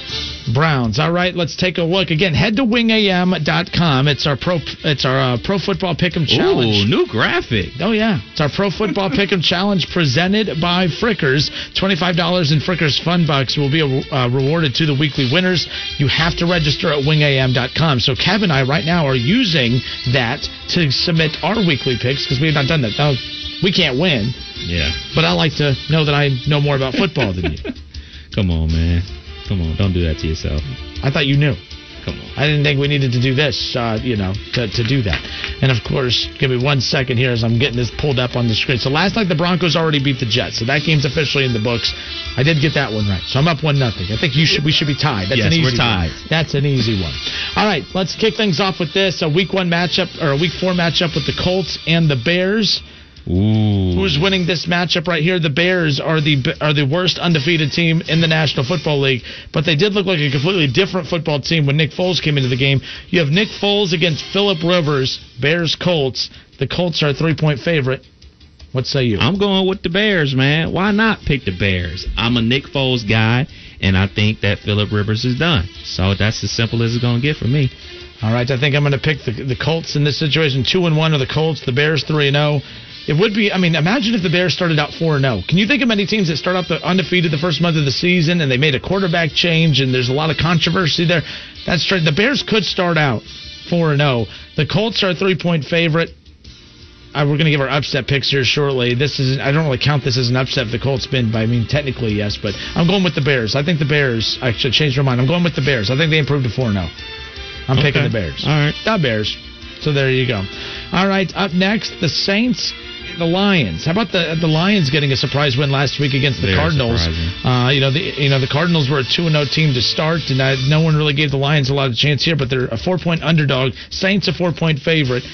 Browns. All right, let's take a look again. Head to wingam.com. It's our pro. It's our uh, pro football pick'em challenge. Ooh, new graphic. Oh yeah, it's our Pro Football Pick'em Challenge presented by Frickers. Twenty-five dollars in Frickers Fun Bucks will be uh, rewarded to the weekly winners. You have to register at wingam.com. So Kev and I right now are using that to submit our weekly picks because we have not done that. Now we can't win, Yeah. but I like to know that I know more about football than you. Come on, man. Come on. Don't do that to yourself. I thought you knew. Come on. I didn't think we needed to do this, uh, you know, to, to do that. And of course, give me one second here as I'm getting this pulled up on the screen. So last night the Broncos already beat the Jets, so that game's officially in the books. I did get that one right, so I'm up one nothing. I think you should we should be tied. That's Yes, an easy we're tied. One. That's an easy one. All right, let's kick things off with this: a Week One matchup or a Week Four matchup with the Colts and the Bears. Ooh. Who's winning this matchup right here? The Bears are the are the worst undefeated team in the National Football League, but they did look like a completely different football team when Nick Foles came into the game. You have Nick Foles against Philip Rivers, Bears Colts. The Colts are a three point favorite. What say you? I'm going with the Bears, man. Why not pick the Bears? I'm a Nick Foles guy, and I think that Philip Rivers is done. So that's as simple as it's going to get for me. All right, I think I'm going to pick the the Colts in this situation. Two and one are the Colts. The Bears three and zero. It would be. I mean, imagine if the Bears started out four and zero. Can you think of many teams that start out the undefeated the first month of the season and they made a quarterback change and there's a lot of controversy there? That's true. The Bears could start out four and zero. The Colts are a three point favorite. Uh, we're going to give our upset picks here shortly. This is I don't really count this as an upset if the Colts spin, but I mean technically yes. But I'm going with the Bears. I think the Bears. I should change my mind. I'm going with the Bears. I think they improved to four and zero. I'm picking the Bears. All right. The Bears. So there you go. All right, up next, the Saints, the Lions. How about the the Lions getting a surprise win last week against the Very Cardinals? Uh, you know, the you know the Cardinals were a two and zero team to start, and uh, no one really gave the Lions a lot of chance here. But they're a four point underdog. Saints a four point favorite.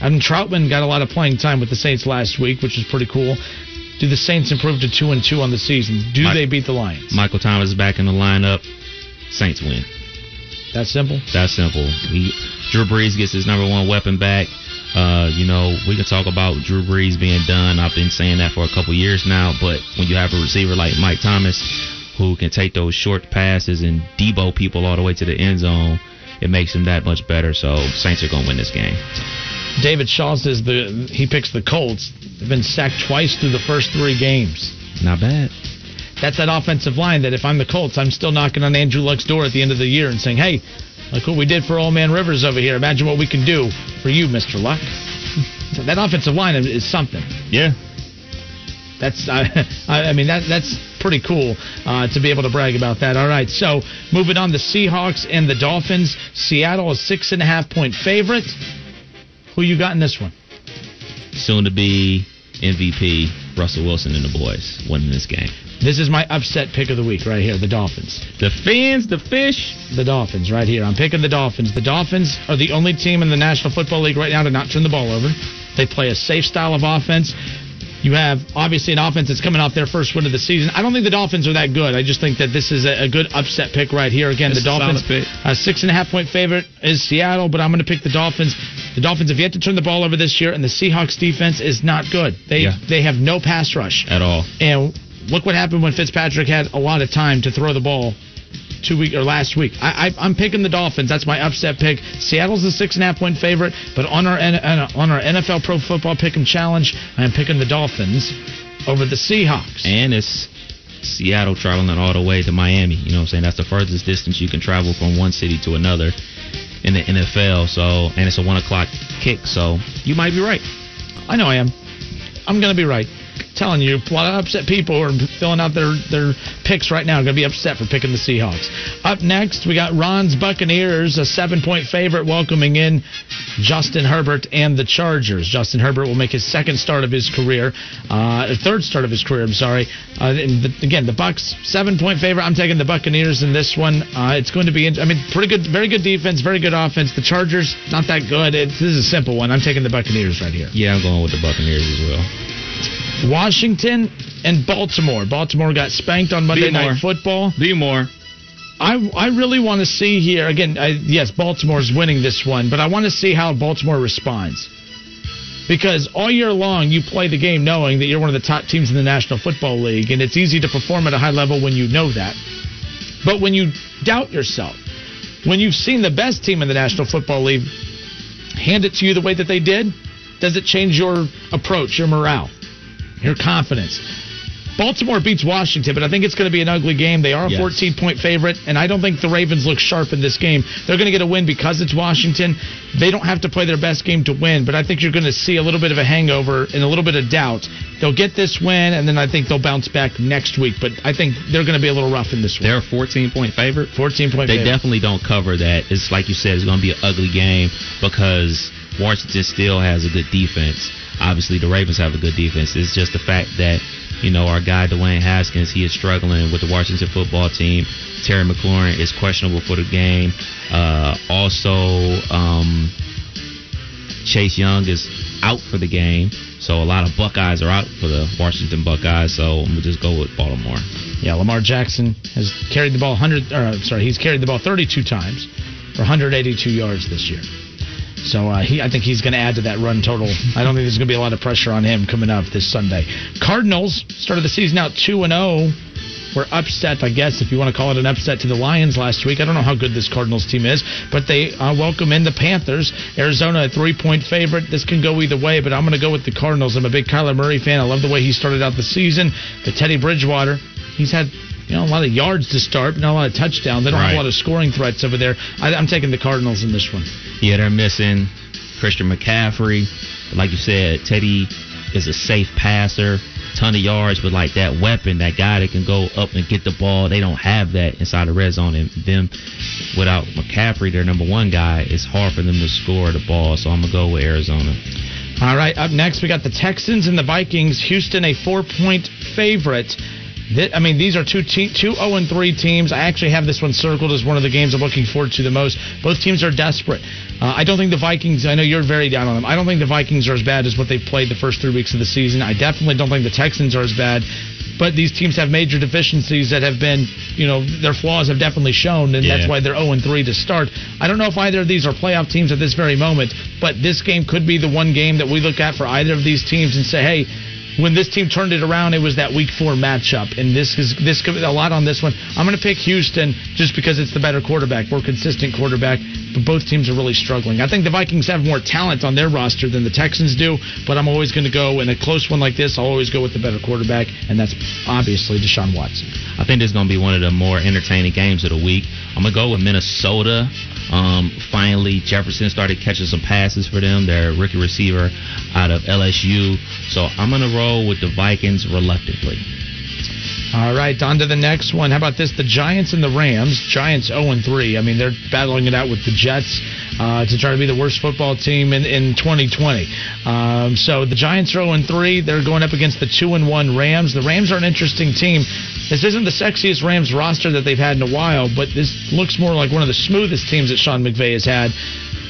And Troutman got a lot of playing time with the Saints last week, which was pretty cool. Do the Saints improve to two and two on the season? Do Mike- they beat the Lions? Michael Thomas is back in the lineup. Saints win. That simple. That simple. He, Drew Brees gets his number one weapon back. Uh, you know, we can talk about Drew Brees being done. I've been saying that for a couple years now. But when you have a receiver like Mike Thomas, who can take those short passes and debo people all the way to the end zone, it makes him that much better. So Saints are going to win this game. David Shaw says the he picks the Colts. They've been sacked twice through the first three games. Not bad. That's that offensive line that if I'm the Colts, I'm still knocking on Andrew Luck's door at the end of the year and saying, "Hey, look what we did for Old Man Rivers over here. Imagine what we can do for you, Mister Luck." So that offensive line is- something. Yeah. That's I, I I mean that that's pretty cool uh, to be able to brag about that. All right, so moving on, the Seahawks and the Dolphins. Seattle is six and a half point favorite. Who you got in this one? Soon to be MVP, Russell Wilson and the boys winning this game. This is my upset pick of the week right here. The Dolphins. The fins, the fish. The Dolphins right here. I'm picking the Dolphins. The Dolphins are the only team in the National Football League right now to not turn the ball over. They play a safe style of offense. You have obviously an offense that's coming off their first win of the season. I don't think the Dolphins are that good. I just think that this is a, a good upset pick right here. Again, It's the Dolphins, pick. a six and a half point favorite is Seattle, but I'm going to pick the Dolphins. The Dolphins have yet to turn the ball over this year, and the Seahawks defense is not good. They Yeah. they have no pass rush. At all. And look what happened when Fitzpatrick had a lot of time to throw the ball two week or last week. I, I, I'm picking the Dolphins. That's my upset pick. Seattle's the six and a half point favorite, but on our on our NFL Pro Football Pick'em Challenge, I am picking the Dolphins over the Seahawks. And it's Seattle traveling all the way to Miami. You know what I'm saying? That's the furthest distance you can travel from one city to another in the NFL. So, and it's a one o'clock kick. So, you might be right. I know I am. I'm going to be right. Telling you, a lot of upset people are filling out their, their picks right now. Going to be upset for picking the Seahawks. Up next, we got Ron's Buccaneers, a seven point favorite, welcoming in Justin Herbert and the Chargers. Justin Herbert will make his second start of his career, uh, third start of his career. I'm sorry. Uh, the, again, the Bucks seven point favorite. I'm taking the Buccaneers in this one. Uh, it's going to be, I mean, pretty good, very good defense, very good offense. The Chargers not that good. It's, this is a simple one. I'm taking the Buccaneers right here. Yeah, I'm going with the Buccaneers as well. Washington and Baltimore. Baltimore got spanked on Monday. Night Football. Be more. I I really want to see here again. I, yes, Baltimore's winning this one, but I want to see how Baltimore responds. Because all year long you play the game knowing that you're one of the top teams in the National Football League, and it's easy to perform at a high level when you know that. But when you doubt yourself. When you've seen the best team in the National Football League hand it to you the way that they did, does it change your approach, your morale, your confidence? Baltimore beats Washington, but I think it's going to be an ugly game. They are a Yes. 14 point favorite, and I don't think the Ravens look sharp in this game. They're going to get a win because it's Washington. They don't have to play their best game to win, but I think you're going to see a little bit of a hangover and a little bit of doubt. They'll get this win, and then I think they'll bounce back next week, but I think they're going to be a little rough in this one. They're a 14 point favorite. 14 point They favorite. definitely don't cover that. It's like you said, it's going to be an ugly game because Washington still has a good defense. Obviously, the Ravens have a good defense. It's just the fact that you know our guy Dwayne Haskins, he is struggling with the Washington football team. Terry McLaurin is questionable for the game. Uh, also, um, Chase Young is out for the game. So a lot of Buckeyes are out for the Washington Buckeyes. So I'm gonna just go with Baltimore. Yeah, Lamar Jackson has carried the ball 100. Or, uh, sorry, he's carried the ball 32 times for 182 yards this year. So uh, he, I think he's going to add to that run total. I don't think there's going to be a lot of pressure on him coming up this Sunday. Cardinals started the season out 2 and zero. We're upset, I guess, if you want to call it an upset to the Lions last week. I don't know how good this Cardinals team is, but they uh, welcome in the Panthers. Arizona, a three point favorite. This can go either way, but I'm going to go with the Cardinals. I'm a big Kyler Murray fan. I love the way he started out the season. The Teddy Bridgewater, he's had you know a lot of yards to start, but not a lot of touchdowns. They don't have a lot of scoring threats over there. I, I'm taking the Cardinals in this one. Yeah, they're missing Christian McCaffrey. Like you said, Teddy is a safe passer, ton of yards, but like that weapon, that guy that can go up and get the ball, they don't have that inside the red zone. And them, without McCaffrey, their number one guy, it's hard for them to score the ball. So I'm gonna go with Arizona. All right, up next we got the Texans and the Vikings. Houston a four point favorite. I mean, these are two te- two 0 and 3 teams. I actually have this one circled as one of the games I'm looking forward to the most. Both teams are desperate. Uh, I don't think the Vikings. I know you're very down on them. I don't think the Vikings are as bad as what they've played the first three weeks of the season. I definitely don't think the Texans are as bad. But these teams have major deficiencies that have been, you know, their flaws have definitely shown, and that's why they're 0 and 3 to start. I don't know if either of these are playoff teams at this very moment, but this game could be the one game that we look at for either of these teams and say, hey, when this team turned it around, it was that week four matchup, and this is this could a lot on this one. I'm going to pick Houston just because it's the better quarterback, more consistent quarterback. But both teams are really struggling. I think the Vikings have more talent on their roster than the Texans do, but I'm always going to go in a close one like this. I'll always go with the better quarterback, and that's obviously Deshaun Watson. I think this is going to be one of the more entertaining games of the week. I'm going to go with Minnesota. Um, finally, Jefferson started catching some passes for them. Their rookie receiver out of LSU. So I'm to roll with the Vikings reluctantly. All right, on to the next one. How about this? The Giants and the Rams. Giants 0 and 3. I mean, they're battling it out with the Jets uh, to try to be the worst football team in, in 2020. Um, so the Giants are 0 and 3. They're going up against the 2 and 1 Rams. The Rams are an interesting team. This isn't the sexiest Rams roster that they've had in a while, but this looks more like one of the smoothest teams that Sean McVay has had.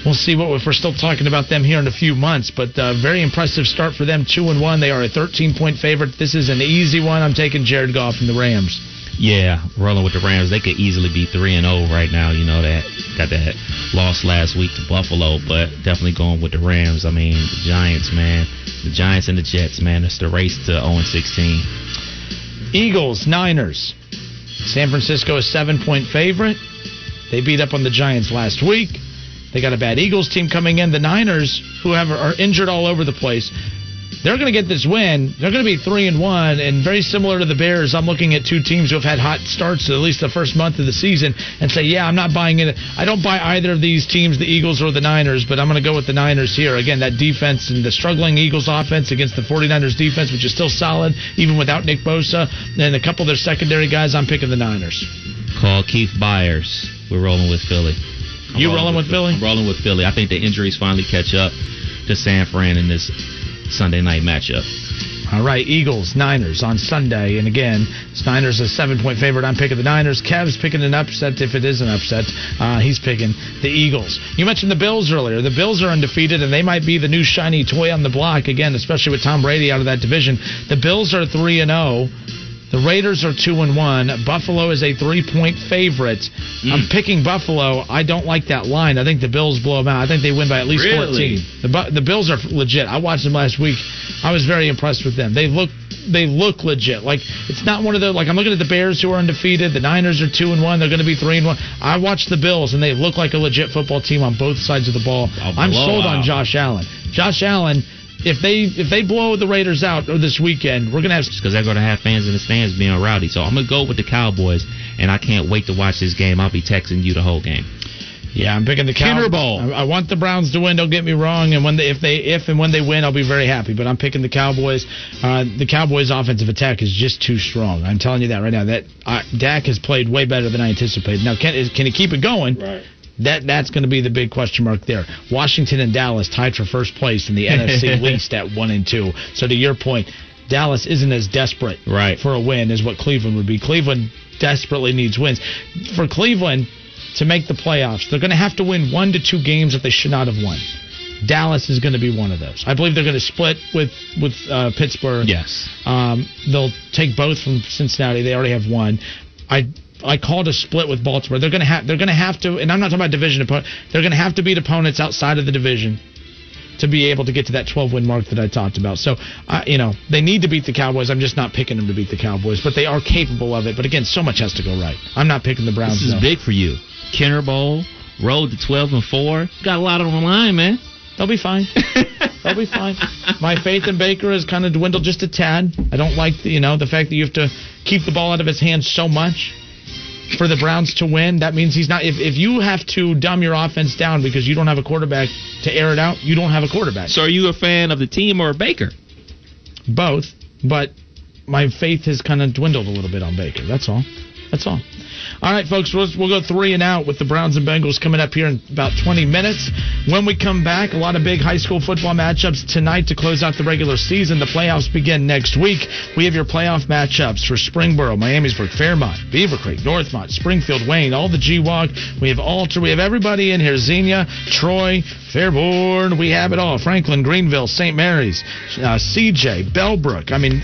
We'll see what if we're still talking about them here in a few months, but uh, very impressive start for them. Two and one, they are a 13 point favorite. This is an easy one. I'm taking Jared Goff and the Rams. Yeah, rolling with the Rams. They could easily be three and zero right now. You know that got that loss last week to Buffalo, but definitely going with the Rams. I mean, the Giants, man, the Giants and the Jets, man. It's the race to 0 and 16. Eagles, Niners. San Francisco is seven point favorite. They beat up on the Giants last week. They got a bad Eagles team coming in. The Niners, who have are injured all over the place, they're going to get this win. They're going to be three and one, and very similar to the Bears. I'm looking at two teams who have had hot starts at least the first month of the season, and say, yeah, I'm not buying it. I don't buy either of these teams, the Eagles or the Niners, but I'm going to go with the Niners here. Again, that defense and the struggling Eagles offense against the 49ers defense, which is still solid even without Nick Bosa, and a couple of their secondary guys. I'm picking the Niners. Call Keith Byars. We're rolling with Philly. I'm You rolling with Philly? I'm rolling with Philly. I think the injuries finally catch up to San Fran in this Sunday night matchup. All right, Eagles, Niners on Sunday. And again, Niners a seven point favorite. I'm picking the Niners. Kev's picking an upset if it is an upset. Uh, he's picking the Eagles. You mentioned the Bills earlier. The Bills are undefeated, and they might be the new shiny toy on the block again, especially with Tom Brady out of that division. The Bills are 3 and 0. The Raiders are 2 and 1. Buffalo is a three point favorite. I'm picking Buffalo. I don't like that line. I think the Bills blow them out. I think they win by at least Really? 14. The, the Bills are legit. I watched them last week. I was very impressed with them. They look they look legit. Like it's not one of the like I'm looking at the Bears who are undefeated. The Niners are two and one. They're going to be three and one. I watched the Bills and they look like a legit football team on both sides of the ball. I'm sold on. Josh Allen. Josh Allen. If they if they blow the Raiders out this weekend, we're gonna have because they're going to have fans in the stands being rowdy. So I'm going to go with the Cowboys, and I can't wait to watch this game. I'll be texting you the whole game. Yeah, I'm picking the Cow- Kinner Bowl. I, I want the Browns to win. Don't get me wrong. And when they, if they if and when they win, I'll be very happy. But I'm picking the Cowboys. Uh, the Cowboys' offensive attack is just too strong. I'm telling you that right now. That uh, Dak has played way better than I anticipated. Now, can is- can he keep it going? Right. That that's going to be the big question mark there. Washington and Dallas tied for first place in the NFC least at one and two. So to your point, Dallas isn't as desperate Right. for a win as what Cleveland would be. Cleveland desperately needs wins. For Cleveland to make the playoffs, they're going to have to win one to two games that they should not have won. Dallas is going to be one of those. I believe they're going to split with with uh, Pittsburgh. Yes. Um, they'll take both from Cincinnati. They already have one. I I called a split with Baltimore. They're going to have they're going to have to, and I'm not talking about division opponent. They're going to have to beat opponents outside of the division to be able to get to that 12 win mark that I talked about. So, uh, you know, they need to beat the Cowboys. I'm just not picking them to beat the Cowboys, but they are capable of it. But again, so much has to go right. I'm not picking the Browns. This is though. big for you. Kinner Bowl, road to 12 and 4. Got a lot on the line, man. They'll be fine. They'll be fine. My faith in Baker has kind of dwindled just a tad. I don't like the, you know the fact that you have to keep the ball out of his hands so much for the Browns to win. That means he's not. If if you have to dumb your offense down because you don't have a quarterback to air it out, you don't have a quarterback. So are you a fan of the team or Baker? Both, but my faith has kind of dwindled a little bit on Baker. That's all. That's all. All right, folks, we'll, we'll go three and out with the Browns and Bengals coming up here in about 20 minutes. When we come back, a lot of big high school football matchups tonight to close out the regular season. The playoffs begin next week. We have your playoff matchups for Springboro, Miamisburg, Fairmont, Beaver Creek, Northmont, Springfield, Wayne, all the GWOC. We have Alter. We have everybody in here. Xenia, Troy, Fairborn. We have it all. Franklin, Greenville, St. Mary's, uh, CJ, Bellbrook. I mean,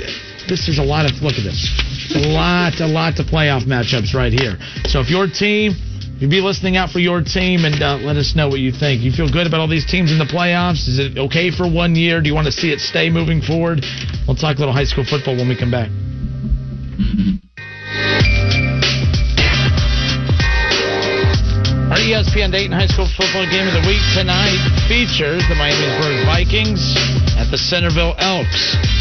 this is a lot of look at this. A lot, a lot of playoff matchups right here. So if your team, you'd be listening out for your team and uh, let us know what you think. You feel good about all these teams in the playoffs? Is it okay for one year? Do you want to see it stay moving forward? We'll talk a little high school football when we come back. Our ESPN Dayton High School football game of the week tonight features the Miamisburg Vikings at the Centerville Elks.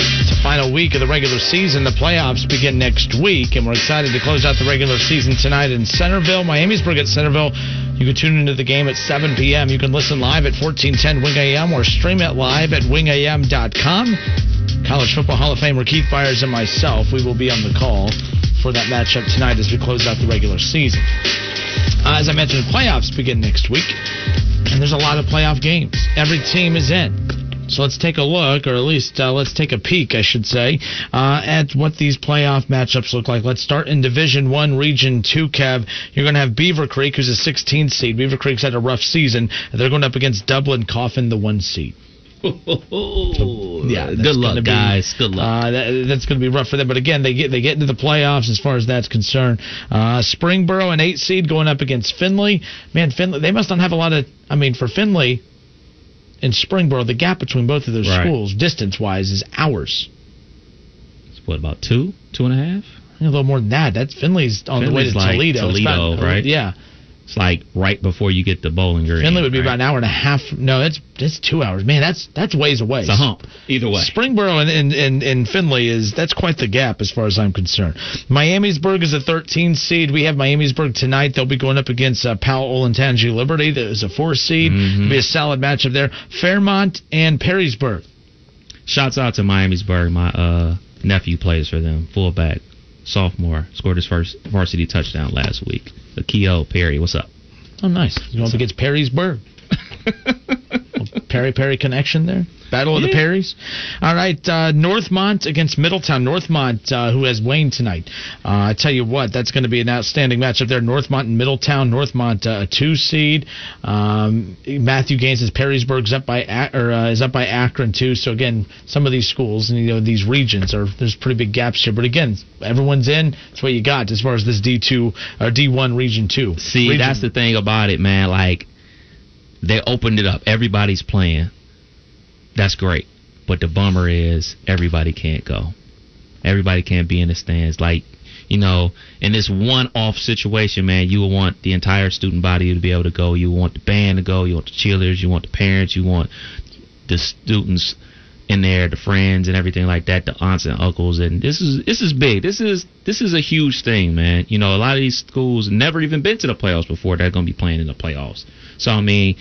It's the final week of the regular season. The playoffs begin next week, and we're excited to close out the regular season tonight in Centerville. Miamisburg at Centerville. You can tune into the game at 7 p.m. You can listen live at 1410 Wing AM or stream it live at wingam.com. College Football Hall of Famer Keith Byars and myself, we will be on the call for that matchup tonight as we close out the regular season. Uh, as I mentioned, playoffs begin next week, and there's a lot of playoff games. Every team is in. So let's take a look, or at least uh, let's take a peek, I should say, uh, at what these playoff matchups look like. Let's start in Division One, Region Two. Kev, you're going to have Beaver Creek, who's a 16 seed. Beaver Creek's had a rough season. They're going up against Dublin Coffman, the one seed. Yeah, good luck, be- guys. Good luck. Uh, that, that's going to be rough for them. But again, they get they get into the playoffs as far as that's concerned. Uh, Springboro, an eight seed, going up against Findlay. Man, Findlay, they must not have a lot of. I mean, for Findlay and Springboro, the gap between both of those Right. schools, distance wise, is hours. what about two, two and a half? A little more than that. That's Findlay's on the way to Findlay's like Toledo. Toledo, about- right? Yeah, It's like right before you get to Bowling Green. Findlay would be right? about an hour and a half. No, that's that's two hours. Man, that's that's ways away. It's a hump. Either way. Springboro and, and, and, and Findlay is that's quite the gap as far as I'm concerned. Miamisburg is a 13 seed. We have Miamisburg tonight. They'll be going up against uh, Powell Olentangy Liberty. That is a four seed. Mhm. Be a solid matchup there. Fairmont and Perrysburg. Shouts out to Miamisburg. My uh, nephew plays for them. Fullback, sophomore, scored his first varsity touchdown last week. Akio Perry, what's up? Oh, nice. Going up against Perrysburg. Little Perry Perry connection there. Battle of the Yeah. Perrys. All right, uh, Northmont against Middletown. Northmont, uh, who has Wayne tonight. Uh, I tell you what, that's going to be an outstanding matchup there. Northmont and Middletown. Northmont uh, a two seed. Um, Matthew Gaines is Perrysburg's up by or uh, is up by Akron too. So again, some of these schools and you know these regions are there's pretty big gaps here. But again, everyone's in. That's what you got as far as this D two or D one region two. See, Region- that's the thing about it, man. Like, they opened it up. Everybody's playing. That's great. But the bummer is everybody can't go. Everybody can't be in the stands. Like, you know, in this one-off situation, man, you will want the entire student body to be able to go. You want the band to go. You want the cheerleaders. You want the parents. You want the students in there, the friends and everything like that, the aunts and uncles, and this is this is big. This is this is a huge thing, man. You know, a lot of these schools never even been to the playoffs before. They're gonna be playing in the playoffs. So I mean,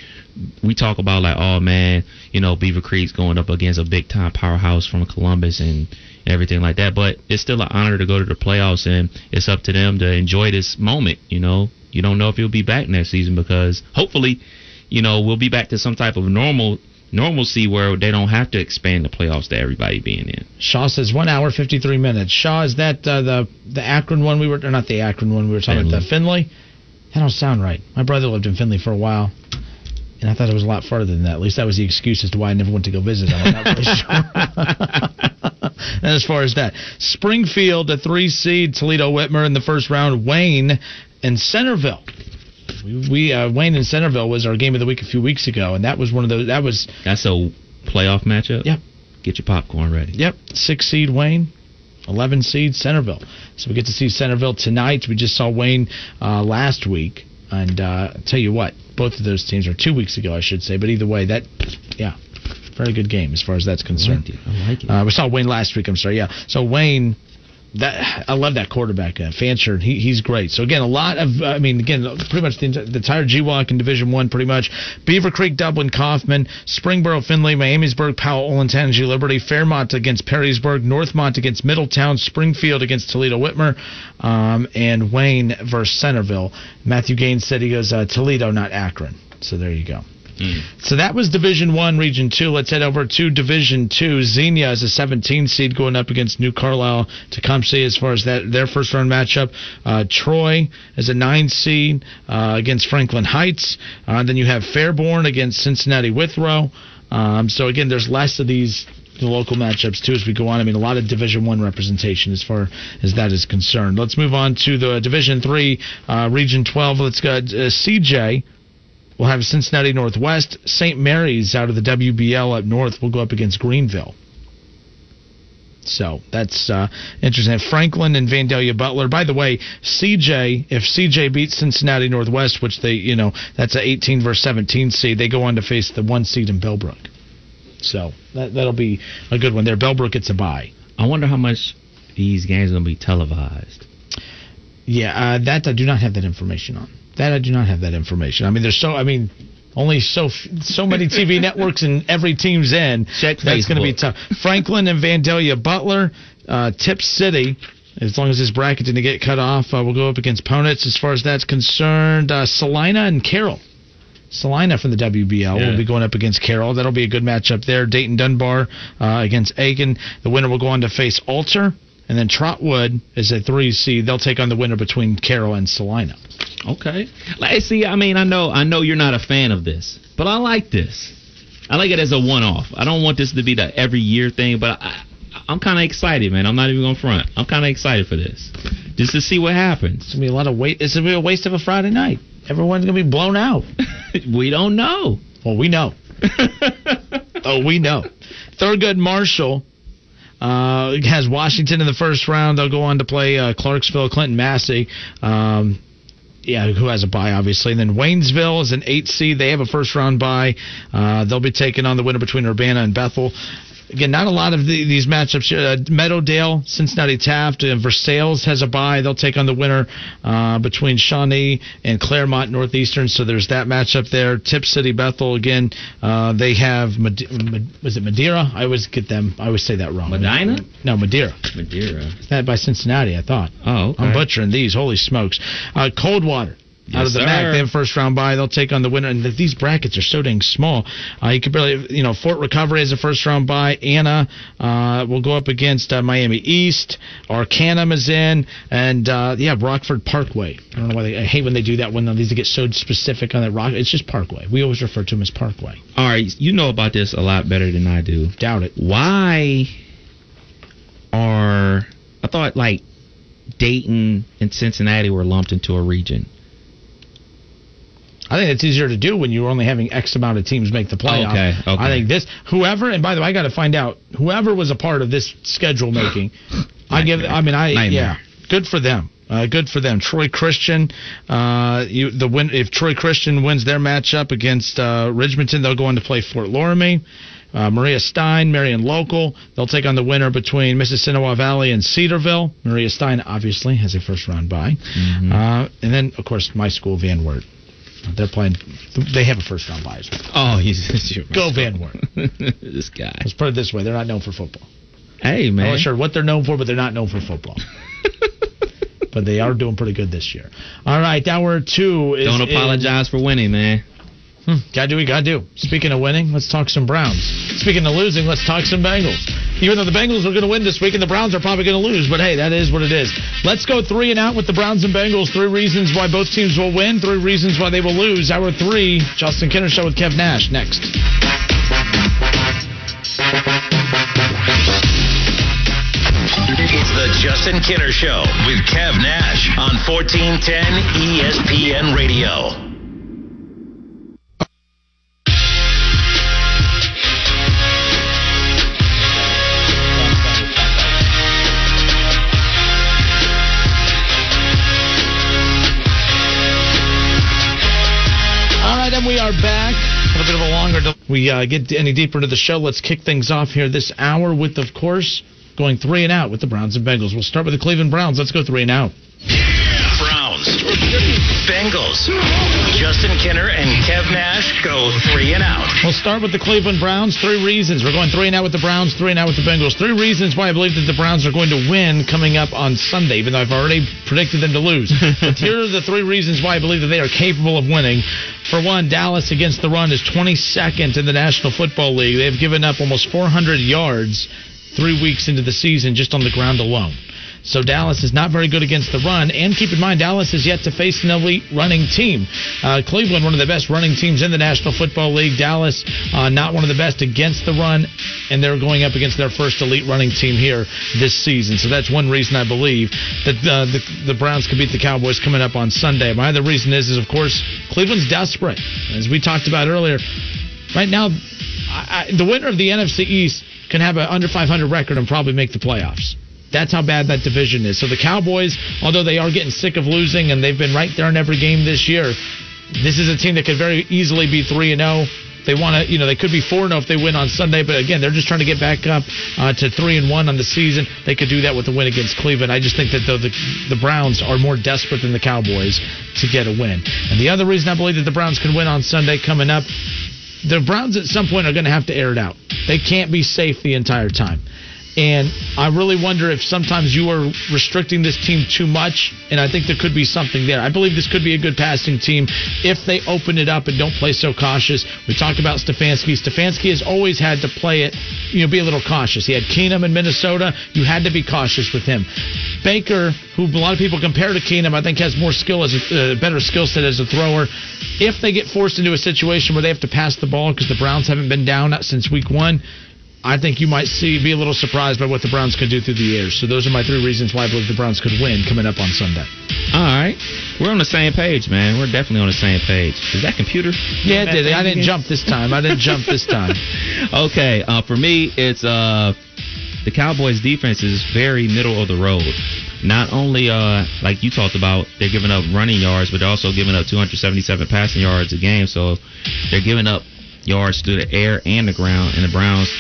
we talk about like, oh man, you know, Beaver Creek's going up against a big time powerhouse from Columbus and everything like that. But it's still an honor to go to the playoffs, and it's up to them to enjoy this moment. You know, you don't know if you'll be back next season because hopefully, you know, we'll be back to some type of normal normalcy where they don't have to expand the playoffs to everybody being in. Shaw says one hour fifty three minutes. Shaw is that uh, the the Akron one we were or not the Akron one we were talking about the Findlay. That don't sound right. My brother lived in Findlay for a while. And I thought it was a lot farther than that. At least that was the excuse as to why I never went to go visit him. I'm not really sure. and as far as that, Springfield, a three seed, Toledo Whitmer in the first round, Wayne and Centerville. We, we uh, Wayne and Centerville was our game of the week a few weeks ago, and that was one of those. That was That's a playoff matchup. Yep. Get your popcorn ready. Yep. Six seed Wayne, 11 seed Centerville. So we get to see Centerville tonight. We just saw Wayne uh, last week. And uh, I'll tell you what, both of those teams are two weeks ago, I should say. But either way, that, yeah, very good game as far as that's concerned. I like it. Uh, we saw Wayne last week. I'm sorry. Yeah. So Wayne, that I love that quarterback, uh, Fancher. He, he's great. So again, a lot of I mean, again, pretty much the, the entire GWOC in Division One, pretty much. Beaver Creek, Dublin, Coffman, Springboro, Findlay, Miamisburg, Powell, Olentangy, Liberty, Fairmont against Perrysburg, Northmont against Middletown, Springfield against Toledo Whitmer, um, and Wayne versus Centerville. Matthew Gaines said he goes uh, Toledo, not Akron. So there you go. So that was Division One, Region Two. Let's head over to Division Two. Xenia is a 17 seed going up against New Carlisle Tecumseh as far as that their first round matchup. Uh, Troy is a nine seed uh, against Franklin Heights. Uh, then you have Fairborn against Cincinnati Withrow. Um, so again, there's less of these the local matchups too as we go on. I mean, a lot of Division One representation as far as that is concerned. Let's move on to the Division Three, uh, Region 12. Let's go uh, CJ. We'll have Cincinnati Northwest. St. Mary's out of the WBL up north We'll go up against Greenville. So that's uh, interesting. Franklin and Vandalia Butler. By the way, CJ, if CJ beats Cincinnati Northwest, which they, you know, that's a 18 versus 17 seed, they go on to face the one seed in Bellbrook. So that, that'll be a good one there. Bellbrook gets a bye. I wonder how much these games are going to be televised. Yeah, uh, that I do not have that information on. That I do not have that information. I mean, there's so. I mean, only so so many TV networks and every team's in. Check That's going to be tough. Franklin and Vandalia Butler, uh, Tipp City. As long as this bracket didn't get cut off, uh, we'll go up against Ponitz as far as that's concerned. Uh, Celina and Carroll. Celina from the WBL Yeah. will be going up against Carroll. That'll be a good matchup there. Dayton Dunbar uh, against Aiken. The winner will go on to face Alter. And then Trotwood is a three seed. They'll take on the winner between Carroll and Celina. Okay. Like, see, I mean, I know, I know you're not a fan of this, but I like this. I like it as a one-off. I don't want this to be the every year thing, but I, I'm kind of excited, man. I'm not even gonna front. I'm kind of excited for this, just to see what happens. It's gonna be a lot of wait. It's gonna be a waste of a Friday night. Everyone's gonna be blown out. we don't know. Well, we know. oh, we know. Thurgood Marshall uh, has Washington in the first round. They'll go on to play uh, Clarksville, Clinton, Massie. Um, yeah, who has a bye, obviously. And then Waynesville is an eight seed. They have a first round bye. Uh, they'll be taking on the winner between Urbana and Bethel. Again, not a lot of the, these matchups. Uh, Meadowdale, Cincinnati Taft, and Versailles has a bye. They'll take on the winner uh, between Shawnee and Claremont Northeastern. So there's that matchup there. Tipp City Bethel again. Uh, they have was it Madeira? I always get them. I always say that wrong. Medina? No, Madeira. Madeira. That by Cincinnati, I thought. Oh, okay. I'm butchering these. Holy smokes. Uh, Coldwater. Out Yes, of the sir. MAC, they have first round bye. They'll take on the winner. And these brackets are so dang small. Uh, you could barely, you know, Fort Recovery is a first round bye. Anna uh, will go up against uh, Miami East. Arcanum is in, and uh, yeah, Rockford Parkway. I don't know why they. I hate when they do that when these get so specific on that rock. It's just Parkway. We always refer to them as Parkway. All right, you know about this a lot better than I do. Doubt it. Why are I thought like Dayton and Cincinnati were lumped into a region? I think it's easier to do when you're only having X amount of teams make the playoff. Okay, okay. I think this whoever and by the way, I got to find out whoever was a part of this schedule making. I give. I mean, I Nightmare. yeah, good for them. Uh, good for them. Troy Christian, uh, you, the win. If Troy Christian wins their matchup against uh, Ridgemonton, they'll go on to play Fort Loramie. Uh, Maria Stein, Marion Local. They'll take on the winner between Mississinawa Valley and Cedarville. Maria Stein obviously has a first round bye. Uh, and then, of course, my school, Van Wert. They're playing. They have a first round bias. Oh, he's Go Van Wert. this guy. Let's put it this way: they're not known for football. Hey man, I'm not sure what they're known for, but they're not known for football. but they are doing pretty good this year. All right, hour two. Is Don't in- apologize for winning, man. Hmm, gotta do what you gotta do. Speaking of winning, let's talk some Browns. Speaking of losing, let's talk some Bengals. Even though the Bengals are gonna win this week and the Browns are probably gonna lose, but hey, that is what it is. Let's go three and out with the Browns and Bengals. Three reasons why both teams will win, three reasons why they will lose. Hour three, Justin Kinner Show with Kev Nash next. It's the Justin Kinner Show with Kev Nash on E 1410 ESPN Radio. We are back. A little bit of a longer. del- We uh, get any deeper into the show. Let's kick things off here this hour with, of course, going three and out with the Browns and Bengals. We'll start with the Cleveland Browns. Let's go three and out. Browns. Bengals. Justin Kinner and Kev Nash go three and out. We'll start with the Cleveland Browns. Three reasons. We're going three and out with the Browns, three and out with the Bengals. Three reasons why I believe that the Browns are going to win coming up on Sunday, even though I've already predicted them to lose. but here are the three reasons why I believe that they are capable of winning. For one, Dallas against the run is 22nd in the National Football League. They've given up almost 400 yards three weeks into the season just on the ground alone. So Dallas is not very good against the run. And keep in mind, Dallas is yet to face an elite running team. Uh, Cleveland, one of the best running teams in the National Football League. Dallas, uh, not one of the best against the run. And they're going up against their first elite running team here this season. So that's one reason I believe that uh, the, the Browns could beat the Cowboys coming up on Sunday. My other reason is, is of course, Cleveland's desperate. As we talked about earlier, right now, I, I, the winner of the NFC East can have an under 500 record and probably make the playoffs. That's how bad that division is. So the Cowboys, although they are getting sick of losing and they've been right there in every game this year, this is a team that could very easily be 3 and 0. They want to, you know, they could be 4 0 if they win on Sunday, but again, they're just trying to get back up uh, to 3 and 1 on the season. They could do that with a win against Cleveland. I just think that the, the, the Browns are more desperate than the Cowboys to get a win. And the other reason I believe that the Browns can win on Sunday coming up the Browns at some point are going to have to air it out. They can't be safe the entire time. And I really wonder if sometimes you are restricting this team too much, and I think there could be something there. I believe this could be a good passing team if they open it up and don't play so cautious. We talked about Stefanski. Stefanski has always had to play it, you know, be a little cautious. He had Keenum in Minnesota. You had to be cautious with him. Baker, who a lot of people compare to Keenum, I think has more skill as a uh, better skill set as a thrower. If they get forced into a situation where they have to pass the ball because the Browns haven't been down since week one, I think you might see be a little surprised by what the Browns could do through the air. So those are my three reasons why I believe the Browns could win coming up on Sunday. All right. We're on the same page, man. We're definitely on the same page. Is that computer? Yeah, it did. I didn't again? jump this time. I didn't jump this time. okay, uh, for me, it's uh, the Cowboys' defense is very middle of the road. Not only, uh, like you talked about, they're giving up running yards, but they're also giving up 277 passing yards a game. So they're giving up yards through the air and the ground, and the Browns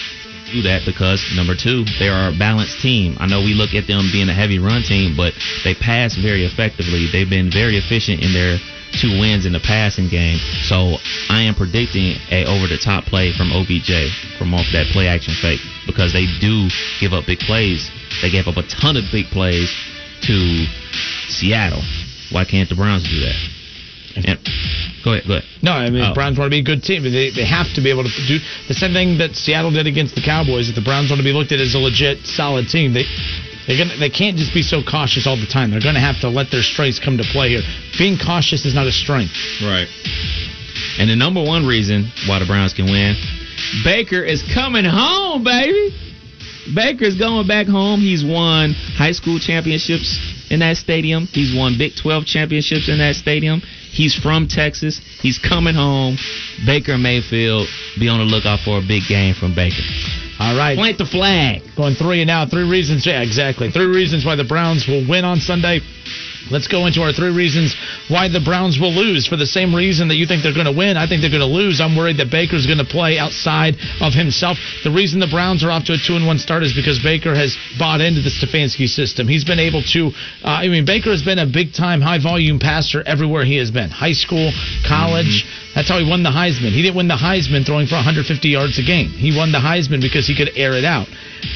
do that because number two, they are a balanced team. I know we look at them being a heavy run team, but they pass very effectively. They've been very efficient in their two wins in the passing game. So I am predicting a over the top play from OBJ from off that play action fake because they do give up big plays. They gave up a ton of big plays to Seattle. Why can't the Browns do that? Go ahead, go ahead. No, I mean Oh. the Browns want to be a good team. They, they have to be able to do the same thing that Seattle did against the Cowboys. That the Browns want to be looked at as a legit, solid team. They they're gonna they can't just be so cautious all the time. They're going to have to let their strengths come to play here. Being cautious is not a strength. Right. And the number one reason why the Browns can win, Baker is coming home, baby. Baker's going back home. He's won high school championships in that stadium. He's won Big 12 championships in that stadium. He's from Texas. He's coming home. Baker Mayfield, be on the lookout for a big game from Baker. All right. Plant the flag. Going three and now. Three reasons. Yeah, exactly. Three reasons why the Browns will win on Sunday. Let's go into our three reasons why the Browns will lose. For the same reason that you think they're going to win, I think they're going to lose. I'm worried that Baker's going to play outside of himself. The reason the Browns are off to a two and one start is because Baker has bought into the Stefanski system. He's been able to. Uh, I mean, Baker has been a big time, high volume passer everywhere he has been. High school, college. Mm-hmm. That's how he won the Heisman. He didn't win the Heisman throwing for 150 yards a game. He won the Heisman because he could air it out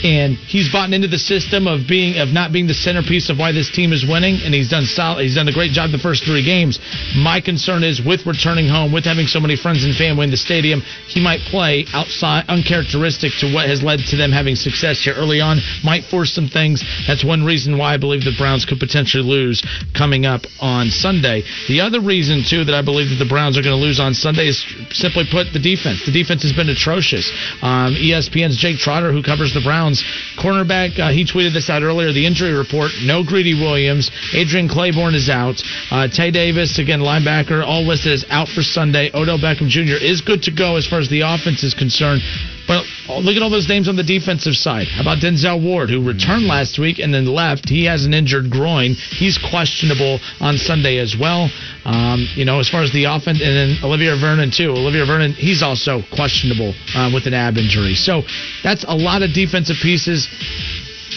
and he's bought into the system of being of not being the centerpiece of why this team is winning, and he's done solid. He's done a great job the first three games. My concern is with returning home, with having so many friends and family in the stadium, he might play outside, uncharacteristic to what has led to them having success here early on. Might force some things. That's one reason why I believe the Browns could potentially lose coming up on Sunday. The other reason too that I believe that the Browns are going to lose on Sunday is simply put the defense. The defense has been atrocious. Um, ESPN's Jake Trotter, who covers the Browns. Cornerback, uh, he tweeted this out earlier. The injury report: no Greedy Williams. Adrian Clayborn is out. Uh, Tae Davis, again linebacker, all listed as out for Sunday. Odell Beckham Jr. is good to go as far as the offense is concerned. But look at all those names on the defensive side. How about Denzel Ward, who returned last week and then left? He has an injured groin. He's questionable on Sunday as well. Um, you know, as far as the offense, and then Olivier Vernon too. Olivier Vernon, he's also questionable uh, with an ab injury. So that's a lot of defensive pieces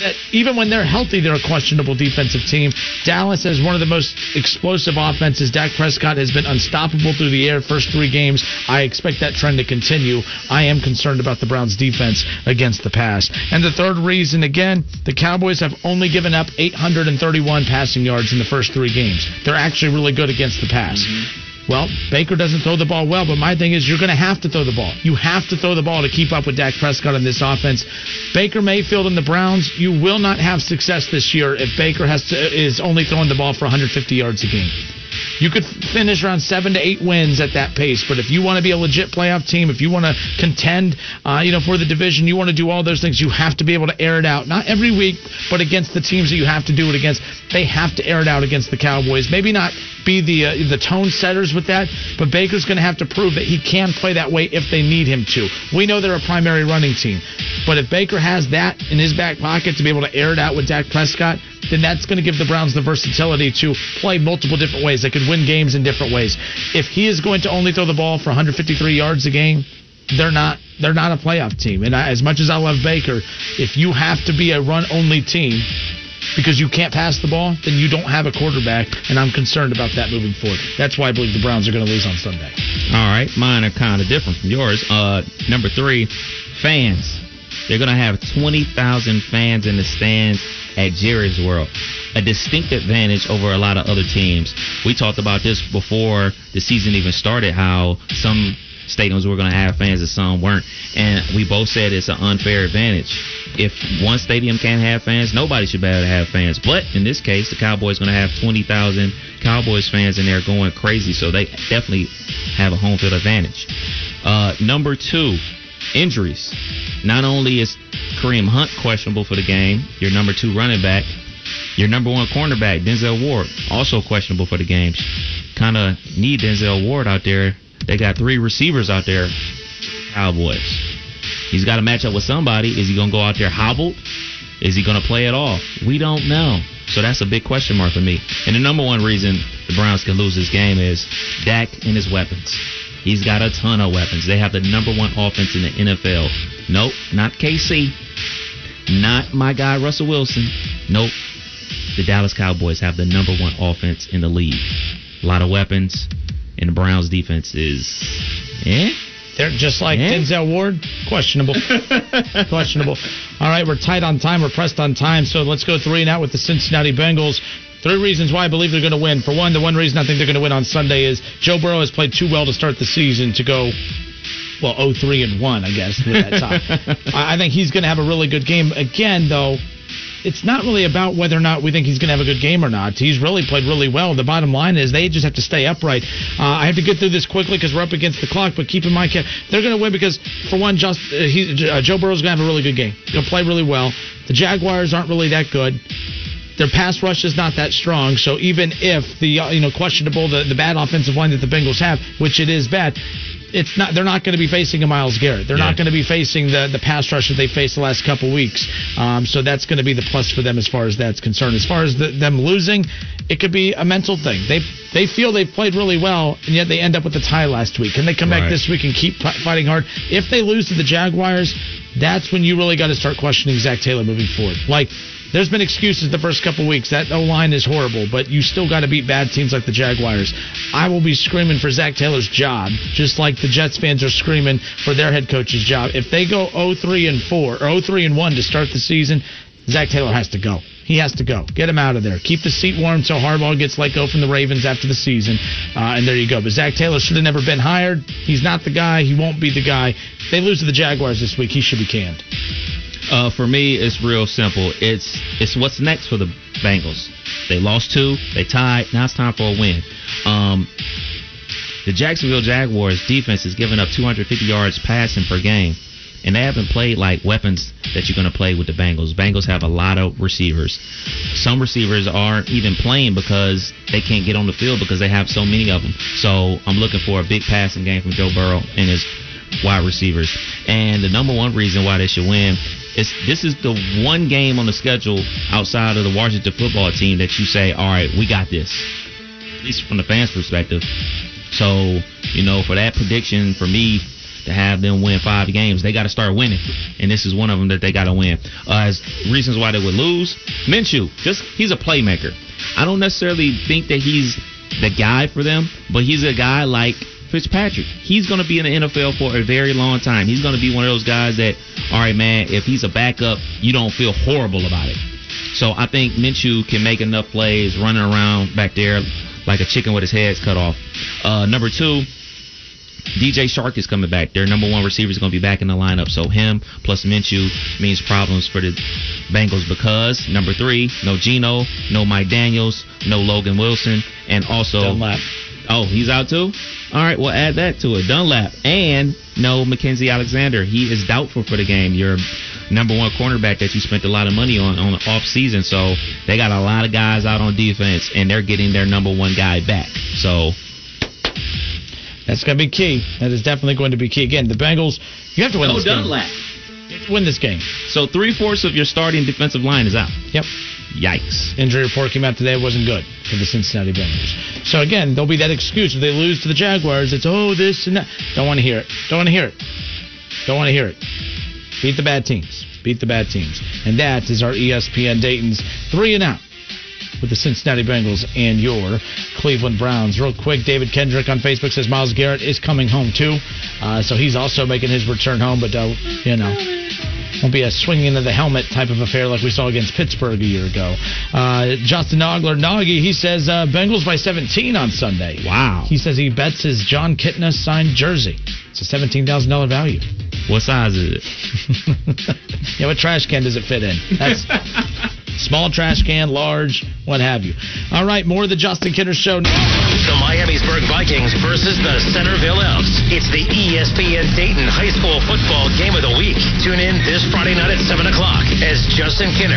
that even when they're healthy, they're a questionable defensive team. Dallas has one of the most explosive offenses. Dak Prescott has been unstoppable through the air first three games. I expect that trend to continue. I am concerned about the Browns' defense against the pass. And the third reason, again, the Cowboys have only given up 831 passing yards in the first three games. They're actually really good against the pass. Mm-hmm. Well, Baker doesn't throw the ball well, but my thing is you're going to have to throw the ball. You have to throw the ball to keep up with Dak Prescott in this offense. Baker Mayfield and the Browns, you will not have success this year if Baker has to is only throwing the ball for 150 yards a game. You could finish around seven to eight wins at that pace, but if you want to be a legit playoff team, if you want to contend, uh, you know, for the division, you want to do all those things. You have to be able to air it out, not every week, but against the teams that you have to do it against. They have to air it out against the Cowboys. Maybe not be the uh, the tone setters with that, but Baker's going to have to prove that he can play that way if they need him to. We know they're a primary running team, but if Baker has that in his back pocket to be able to air it out with Dak Prescott, then that's going to give the Browns the versatility to play multiple different ways. They could win games in different ways. If he is going to only throw the ball for 153 yards a game, they're not they're not a playoff team. And I, as much as I love Baker, if you have to be a run only team because you can't pass the ball, then you don't have a quarterback, and I'm concerned about that moving forward. That's why I believe the Browns are going to lose on Sunday. All right, mine are kind of different from yours. Uh, number three, fans. They're going to have 20,000 fans in the stands at Jerry's World. A distinct advantage over a lot of other teams. We talked about this before the season even started, how some stadiums were going to have fans and some weren't. And we both said it's an unfair advantage. If one stadium can't have fans, nobody should be able to have fans. But in this case, the Cowboys going to have 20,000 Cowboys fans in there going crazy. So they definitely have a home field advantage. Uh, number two, injuries. Not only is Kareem Hunt questionable for the game, your number two running back, your number one cornerback, Denzel Ward, also questionable for the game. Kind of need Denzel Ward out there. They got three receivers out there, Cowboys. He's got to match up with somebody. Is he going to go out there hobbled? Is he going to play at all? We don't know. So that's a big question mark for me. And the number one reason the Browns can lose this game is Dak and his weapons. He's got a ton of weapons. They have the number one offense in the NFL. Nope, not KC. Not my guy Russell Wilson. Nope. The Dallas Cowboys have the number one offense in the league. A lot of weapons, and the Browns defense is eh. They're just like eh? Denzel Ward, questionable. questionable. All right, we're tight on time. We're pressed on time, so let's go three and out with the Cincinnati Bengals. Three reasons why I believe they're going to win. For one, the one reason I think they're going to win on Sunday is Joe Burrow has played too well to start the season to go well, 0-3 and 1, I guess, with that time. I think he's going to have a really good game. Again, though, it's not really about whether or not we think he's going to have a good game or not. He's really played really well. The bottom line is they just have to stay upright. Uh, I have to get through this quickly because we're up against the clock. But keep in mind, they're going to win because, for one, just uh, he, uh, Joe Burrow's going to have a really good game. Going to play really well. The Jaguars aren't really that good. their pass rush is not that strong. So even if the uh, you know questionable the, the bad offensive line that the Bengals have, which it is bad, it's not. They're not going to be facing a Myles Garrett. They're Yeah. not going to be facing the the pass rush that they faced the last couple weeks. Um, so that's going to be the plus for them as far as that's concerned. As far as the, them losing, it could be a mental thing. They they feel they've played really well, and yet they end up with a tie last week. Can they come back this week and keep fi- fighting hard? If they lose to the Jaguars, that's when you really got to start questioning Zac Taylor moving forward. Like. There's been excuses the first couple weeks. That O line is horrible, but you still got to beat bad teams like the Jaguars. I will be screaming for Zac Taylor's job, just like the Jets fans are screaming for their head coach's job. If they go 0-3 and 4 or 0-3 and 1 to start the season, Zac Taylor has to go. He has to go. Get him out of there. Keep the seat warm until Harbaugh gets let go from the Ravens after the season, uh, and there you go. But Zac Taylor should have never been hired. He's not the guy. He won't be the guy. If they lose to the Jaguars this week, he should be canned. Uh, for me, it's real simple. It's it's what's next for the Bengals. They lost two, they tied. Now it's time for a win. Um, the Jacksonville Jaguars defense is giving up 250 yards passing per game, and they haven't played like weapons that you're going to play with the Bengals. Bengals have a lot of receivers. Some receivers aren't even playing because they can't get on the field because they have so many of them. So I'm looking for a big passing game from Joe Burrow and his wide receivers. And the number one reason why they should win is this is the one game on the schedule outside of the Washington football team that you say, all right, we got this. At least from the fans' perspective. So, you know, for that prediction for me to have them win five games, they got to start winning. And this is one of them that they got to win. Uh, as reasons why they would lose, Minshew, just he's a playmaker. I don't necessarily think that he's the guy for them, but he's a guy like Fitzpatrick. He's going to be in the NFL for a very long time. He's going to be one of those guys that, all right, man, if he's a backup, you don't feel horrible about it. So I think Minshew can make enough plays running around back there like a chicken with his head cut off. Uh, number two, DJ Chark is coming back. Their number one receiver is going to be back in the lineup. So him plus Minshew means problems for the Bengals because number three, no Geno, no Mike Daniels, no Logan Wilson, and also Dunlap. Oh, he's out too. All right, we'll add that to it. Dunlap and no Mackenzie Alexander. He is doubtful for the game. Your number one cornerback that you spent a lot of money on on the off season. So they got a lot of guys out on defense, and they're getting their number one guy back. So That's going to be key. That is definitely going to be key. Again, the Bengals, you have to win no this game. Dunlap. You have to win this game. So three fourths of your starting defensive line is out. Yep. Yikes. Injury report came out today. Wasn't good for the Cincinnati Bengals. So again, there'll be that excuse if they lose to the Jaguars. It's oh this and that. Don't want to hear it. Don't want to hear it. Don't want to hear it. Beat the bad teams. Beat the bad teams. And that is our ESPN Dayton's three and out with the Cincinnati Bengals and your Cleveland Browns. Real quick, David Kendrick on Facebook says Myles Garrett is coming home too. Uh, so he's also making his return home, but uh, you know. Won't be a swinging into the helmet type of affair like we saw against Pittsburgh a year ago. Uh, Justin Nogler, Noggy, he says uh, Bengals by 17 on Sunday. Wow. He says he bets his Jon Kitna signed jersey. It's a $17,000 value. What size is it? yeah, what trash can does it fit in? That's small trash can, large, what have you. All right, more of the Justin Kinner Show. The Miamisburg Vikings versus the Centerville Elks. It's the ESPN Dayton High School football game of the week. Tune in this Friday night at 7 o'clock as Justin Kinner